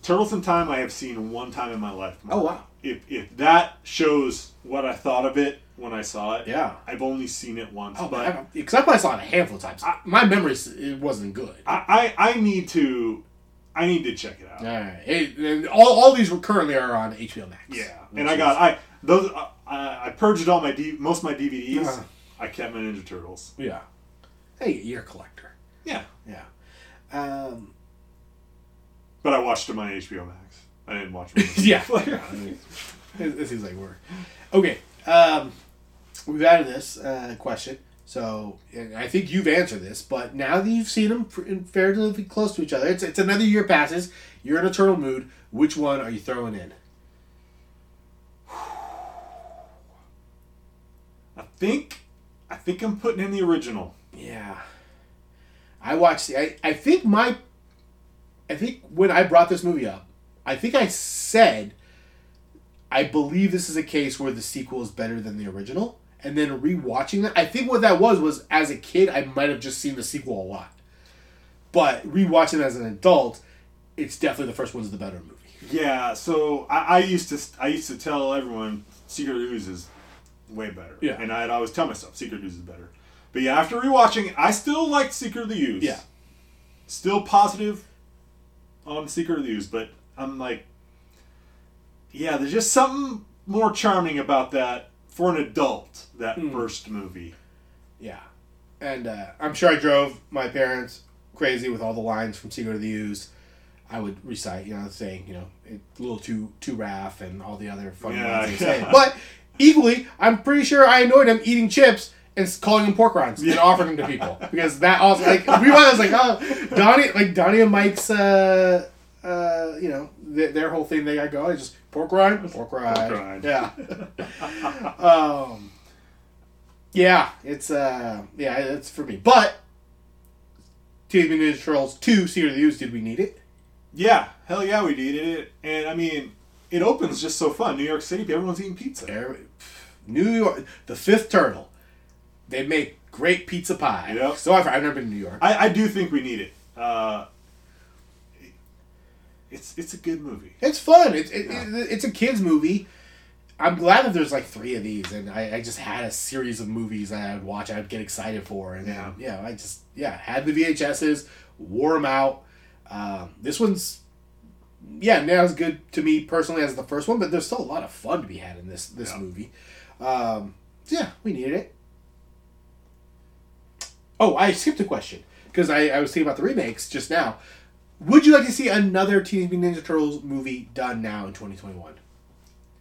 Turtles in Time I have seen one time in my life. Oh, wow. If if that shows what I thought of it when I saw it, Yeah. I've only seen it once, Oh, but because I probably saw it a handful of times. My memory it wasn't good. I, I I need to I need to check it out. All right, It- all, all these were currently are on HBO Max. Yeah, and I got I those I, I purged all my D, most of my DVDs. Uh-huh. I kept my Ninja Turtles. yeah. Hey, you're a collector. Yeah, Yeah. Um, but I watched them on HBO Max. I didn't watch them. <laughs> yeah. I mean, <laughs> it, it seems like work. Okay. Um, we've added this uh, question. So and I think you've answered this, but now that you've seen them fairly close to each other, it's, it's another year passes. You're in a turtle mood. Which one are you throwing in? I think I think I'm putting in the original. Yeah. I watched the, I, I think my I think when I brought this movie up, I think I said I believe this is a case where the sequel is better than the original. And then rewatching that, I think what that was was as a kid I might have just seen the sequel a lot. But rewatching it as an adult, it's definitely the first one's the better movie. Yeah, so I, I used to I used to tell everyone Secret of the Ooze is way better. Yeah. and I'd always tell myself Secret Ooze is better. But yeah, after rewatching, I still liked Secret of the Ooze. Yeah. still positive on Secret of the Ooze, but I'm like, yeah, there's just something more charming about that for an adult. That Hmm. first movie. Yeah. And uh, I'm sure I drove my parents crazy with all the lines from Secret of the Ooze. I would recite, you know, saying, you know, a little too too raff and all the other funny Yeah, lines yeah. But equally, I'm pretty sure I annoyed him eating chips and calling them pork rinds and offering them to people because that also like <laughs> we was like, oh, Donnie, like Donnie and Mike's, uh, uh, you know, th- their whole thing they got going just pork rind, pork rind, rind. yeah. <laughs> um, yeah, it's uh, yeah, it's for me. But Teenage Mutant Ninja Turtles two: Secret of the Ooze, did we need it? Yeah, hell yeah, we needed it, and I mean, it opens just so fun. New York City, everyone's eating pizza. Every- New York, the fifth turtle. They make great pizza pie. Yep. So I've, I've never been to New York. I, I do think we need it. Uh, it's it's a good movie. It's fun. It's it, it, it's a kids movie. I'm glad that there's like three of these, and I, I just had a series of movies that I would watch. I'd get excited for, and Yeah. yeah, yeah, I just yeah had the VHSs, wore them out. Um, this one's yeah, now as good to me personally as the first one, but there's still a lot of fun to be had in this this Yeah. movie. Um, so yeah, we needed it. Oh, I skipped a question because I, I was thinking about the remakes just now. Would you like to see another Teenage Mutant Ninja Turtles movie done now in 2021?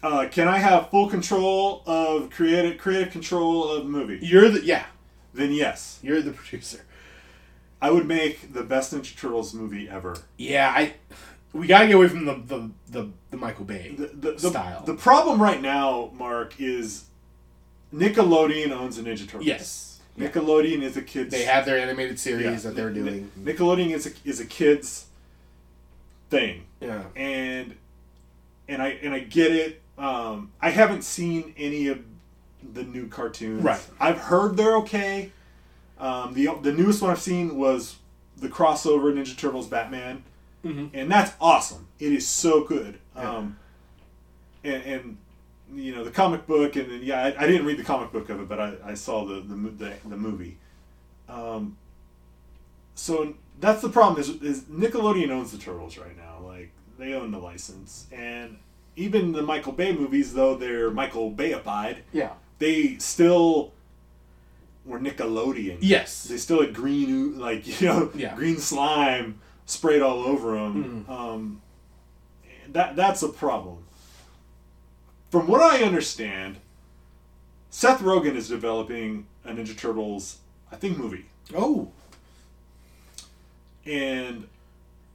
Uh, can I have full control of creative creative control of the movie? You're the yeah, Then yes, you're the producer. I would make the best Ninja Turtles movie ever. Yeah, I we gotta get away from the the, the, the Michael Bay The, the, the, style. the problem right now, Mark, is Nickelodeon owns the Ninja Turtles. yes, Nickelodeon is a kids. they have their animated series yeah, that they're doing. Nickelodeon is a, is a kids thing. yeah, and and I and I get it. Um, I haven't seen any of the new cartoons. Right. I've heard they're okay. Um, the the newest one I've seen was the crossover Ninja Turtles Batman, Mhm. and that's awesome. It is so good. Yeah. Um, and, and you know the comic book, and then, yeah, I, I didn't read the comic book of it, but I, I saw the the, the, the movie. Um, so that's the problem is, is Nickelodeon owns the Turtles right now. Like they own the license, and even the Michael Bay movies, though they're Michael Bayified, yeah, they still were Nickelodeon. yes, They still had green, like <laughs> you know, Yeah. green slime sprayed all over them. Um, that that's a problem. From what I understand, Seth Rogen is developing a Ninja Turtles, I think, movie. Oh. And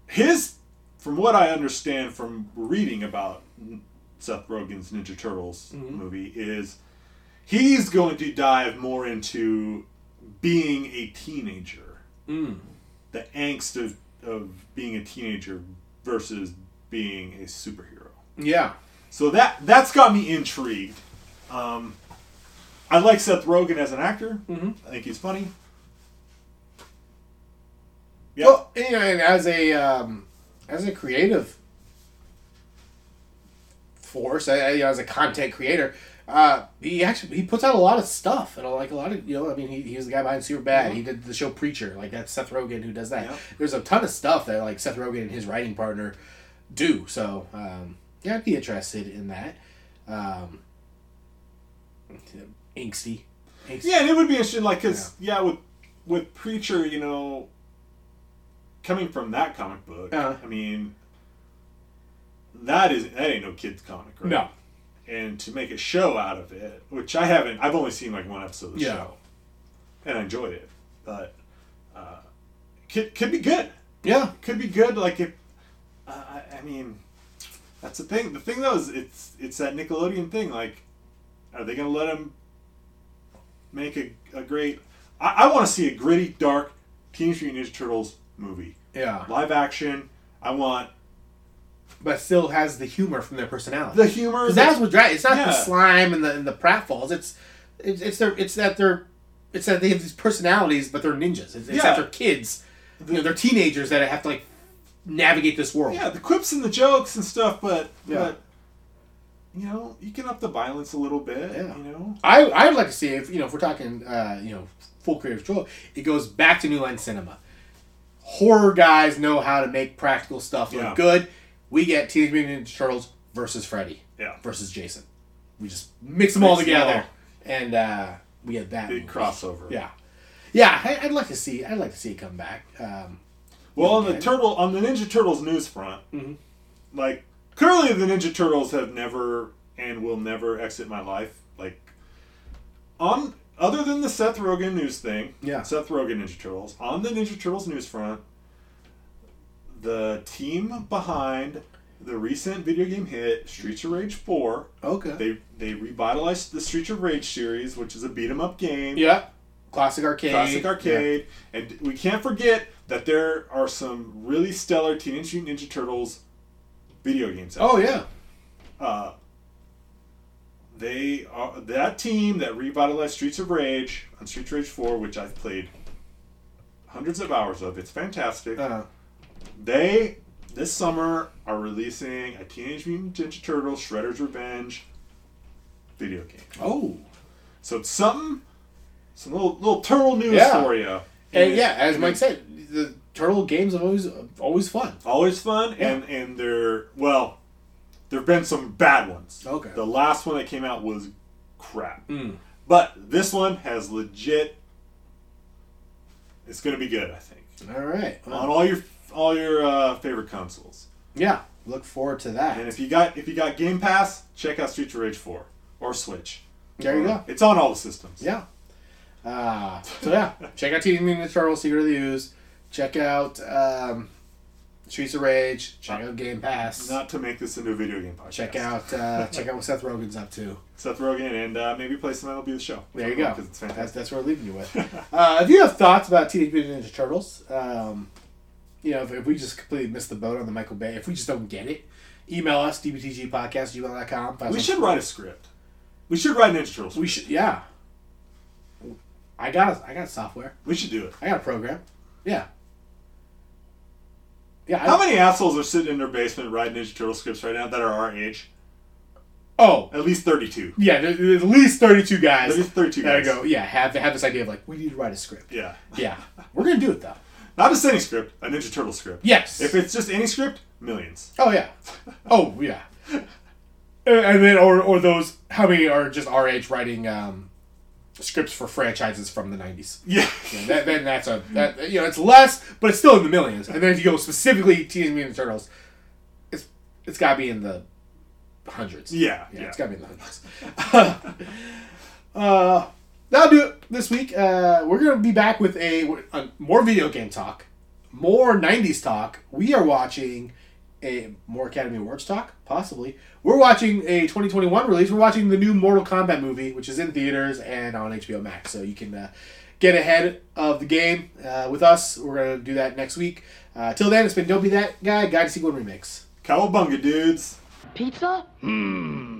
his, from what I understand from reading about Seth Rogen's Ninja Turtles movie, is he's going to dive more into being a teenager, Mm. the angst of, of being a teenager versus being a superhero. Yeah. So that that's got me intrigued. Um, I like Seth Rogen as an actor. Mhm. I think he's funny. Yeah. Well, you and as a um, as a creative force, uh, you know, as a content creator, uh, he actually he puts out a lot of stuff and like a lot of you know, I mean, he, he was the guy behind Superbad. He did the show Preacher, like that's Seth Rogen who does that. Yeah. There's a ton of stuff that like Seth Rogen and his writing partner do. So um, yeah, I'd be interested in that. Um, angsty. angsty. Yeah, and it would be interesting, like, cause yeah, with with Preacher, you know, coming from that comic book, Uh-huh. I mean, that is that ain't no kids comic, right? No. And to make a show out of it, which I haven't, I've only seen like one episode of the Yeah. show, and I enjoyed it, but uh, could could be good. Yeah. could be good. Like if, uh, I- I mean, that's the thing. The thing though is it's it's that Nickelodeon thing. Like, are they gonna let him make a, a great? I, I want to see a gritty, dark Teenage Mutant Ninja Turtles movie, Yeah. live action. I want But still has the humor from their personality. the humor. Because that's what drives. It's not the slime and the and the pratfalls. It's it's it's their it's that they're it's that they have these personalities, but they're ninjas. It's, it's Yeah. that they're kids. you know, they're teenagers that have to like navigate this world. yeah, the quips and the jokes and stuff. But Yeah. but you know, you can up the violence a little bit. Yeah. You know. I I would like to see if you know if we're talking uh, you know full creative control, it goes back to New Line Cinema. Horror guys know how to make practical stuff look Yeah. good. We get Teenage Mutant Ninja Turtles versus Freddy Yeah. versus Jason. We just mix them all Mix them together, all. and uh, we get that Big movie. crossover. Yeah, yeah. I, I'd like to see. I'd like to see it come back. Um, Well, on the turtle on the Ninja Turtles news front, Mhm. like clearly the Ninja Turtles have never and will never exit my life. Like on other than the Seth Rogen news thing, Yeah. Seth Rogen Ninja Turtles on the Ninja Turtles news front, the team behind the recent video game hit Streets of Rage Four, okay. they they revitalized the Streets of Rage series, which is a beat 'em up game. yeah. Classic arcade. Classic arcade, and we can't forget that there are some really stellar Teenage Mutant Ninja Turtles video games. Out Oh yeah. uh, they are that team that revitalized Streets of Rage on Streets of Rage Four, which I've played hundreds of hours of. It's fantastic. Uh, They this summer are releasing a Teenage Mutant Ninja Turtles Shredder's Revenge video game. oh. So it's something, some little little turtle news Yeah. for you. And yeah, as Mike said, the turtle games are always always fun. always fun and and they're well there've been some bad ones Okay. the last one that came out was crap Mm. but this one has legit it's gonna be good i think All right. Well, on all your all your uh, favorite consoles yeah. Look forward to that. and if you got if you got game pass check out street of rage 4 or switch There you go. it's on all the systems Yeah. Uh, so yeah, check out Teenage Mutant Ninja Turtles: Secret of the Ooze. Check out um, Streets of Rage. Check out Game Pass. not to make this into a video game podcast check out uh, <laughs> check out what Seth Rogen's up to. seth rogen and uh, maybe play some mlb the show There you go. because it's That's, fantastic that's what we're leaving you with. <laughs> uh, if you have thoughts about Teenage Mutant Ninja Turtles, um, you know, if, if we just completely missed the boat on the Michael Bay, if we just don't get it, email us, dbtgpodcast, gmail.com. Find we should write a script we should write ninja turtles We should, yeah. I got, I got software. we should do it I got a program. Yeah. Yeah. I- How many assholes are sitting in their basement writing Ninja Turtle scripts right now that are our age? Oh, At least 32. yeah. There's at least thirty-two guys At least 32 that guys. go. Yeah, have have this idea of like we need to write a script. Yeah. Yeah, we're gonna do it though. Not just any script, a Ninja Turtle script. Yes. If it's just any script, millions. Oh yeah. Oh yeah. <laughs> And and then or or those how many are just our age writing um, scripts for franchises from the nineties? <laughs> Yeah. Yeah, that, then that's a that you know it's less, but it's still in the millions. And then if you go specifically Teenage Mutant Turtles, it's it's got to be in the hundreds. Yeah. Yeah, Yeah. it's got to be in the hundreds. <laughs> Uh, that'll do it this week. Uh, we're gonna be back with a, a more video game talk, more '90s talk. We are watching a more Academy Awards talk, possibly. We're watching a 2021 release. We're watching the new Mortal Kombat movie, which is in theaters and on HBO Max, so you can uh, get ahead of the game uh, with us. We're gonna do that next week. Uh, till then, it's been Don't Be That Guy, Guide to Sequel Remix. Cowabunga, dudes. Pizza? Hmm.